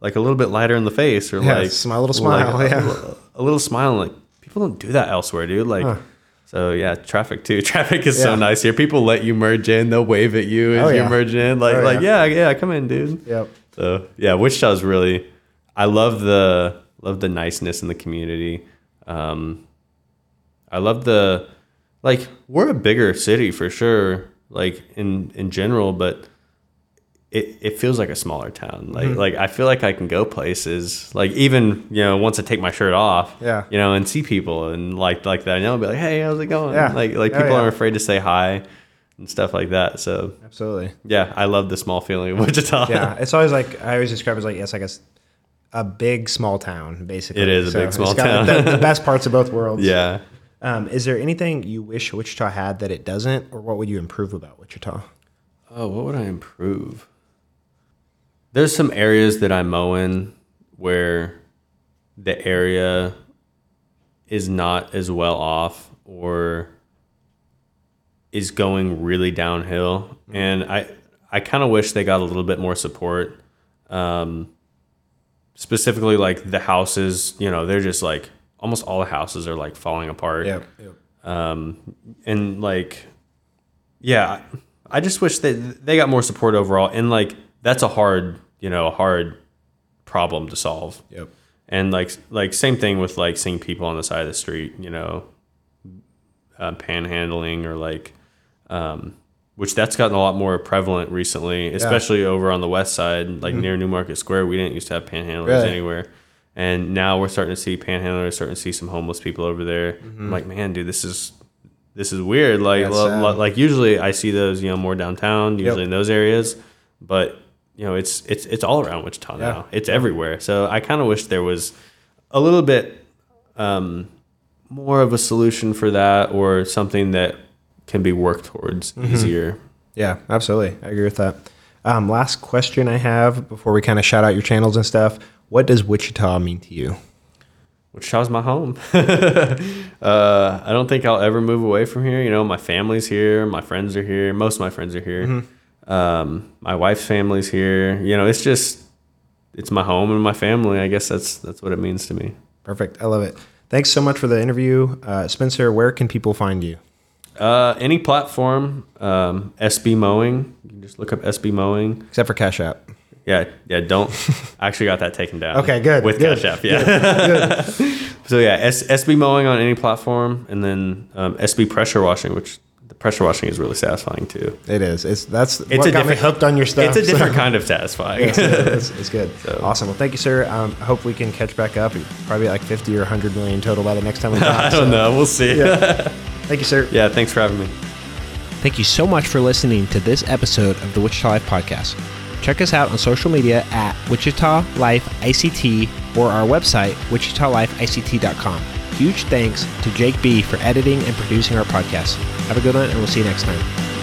like a little bit lighter in the face, or Yeah, like smile- little smile, like, yeah. a, a little smile. Like people don't do that elsewhere, dude. Like. So yeah, traffic too. Traffic is Yeah. so nice here. People let you merge in. They'll wave at you as Oh, you yeah. merge in. Like Oh, like yeah. yeah, yeah, come in, dude. Yep. So yeah, Wichita's really. I love the love the niceness in the community. Um, I love the like we're a bigger city for sure, like in in general, but it, it feels like a smaller town. Like Mm-hmm. like I feel like I can go places. Like even you know once I take my shirt off, Yeah. you know, and see people and like like that, and I'll be like, hey, how's it going? Yeah. Like like Oh, people yeah. aren't afraid to say hi and stuff like that. So Absolutely. yeah, I love the small feeling of Wichita. Yeah. It's always like, I always describe it as like, it's like a big small town, basically. It is a big, small it's got town. The, the best parts of both worlds. yeah. Um, is there anything you wish Wichita had that it doesn't, or what would you improve about Wichita? Oh, what would I improve? There's some areas that I mow in where the area is not as well off or is going really downhill, and I I kind of wish they got a little bit more support. Um, specifically, like the houses, you know, they're just like almost all the houses are like falling apart. Yep. yep. and like yeah i just wish that they got more support overall and like that's a hard you know a hard problem to solve. Yep. and like like same thing with like seeing people on the side of the street you know uh, panhandling or like um which that's gotten a lot more prevalent recently especially over on the west side like near newmarket square. We didn't used to have panhandlers Really? anywhere. And now we're starting to see panhandlers starting to see some homeless people over there. I'm like man dude this is this is weird. Like lo- lo- like usually i see those you know more downtown usually Yep. in those areas but you know it's it's it's all around wichita Yeah. now it's everywhere so i kind of wish there was a little bit um, more of a solution for that or something that can be worked towards Mm-hmm. easier Yeah, absolutely. I agree with that. Um, last question I have before we kind of shout out your channels and stuff. What does Wichita mean to you? Wichita's my home. uh, I don't think I'll ever move away from here. You know, my family's here, my friends are here, most of my friends are here. Mm-hmm. Um, my wife's family's here. You know, it's just it's my home and my family. I guess that's that's what it means to me. Perfect. I love it. Thanks so much for the interview. Uh, Spencer, where can people find you? Uh, any platform, um, SB Mowing. You can just look up SB Mowing. Except for Cash App. Yeah, yeah. Don't. I actually got that taken down. Okay, good, With good, Cash App, yeah. so yeah, S- SB mowing on any platform, and then um, SB pressure washing, which the pressure washing is really satisfying too. It is. It's that's It's what a got me different hooked on your stuff. It's a so- different kind of satisfying. it's, it's, it's good. Awesome. Well, thank you, sir. Um, I hope we can catch back up. Probably like 50 or 100 million total by the next time we talk. I don't so- know. We'll see. Yeah. Thank you, sir. Yeah. Thanks for having me. Thank you so much for listening to this episode of the Wichita Life Podcast. Check us out on social media at Wichita Life ICT or our website, wichitalifeict.com. Huge thanks to Jake B for editing and producing our podcast. Have a good one, and we'll see you next time.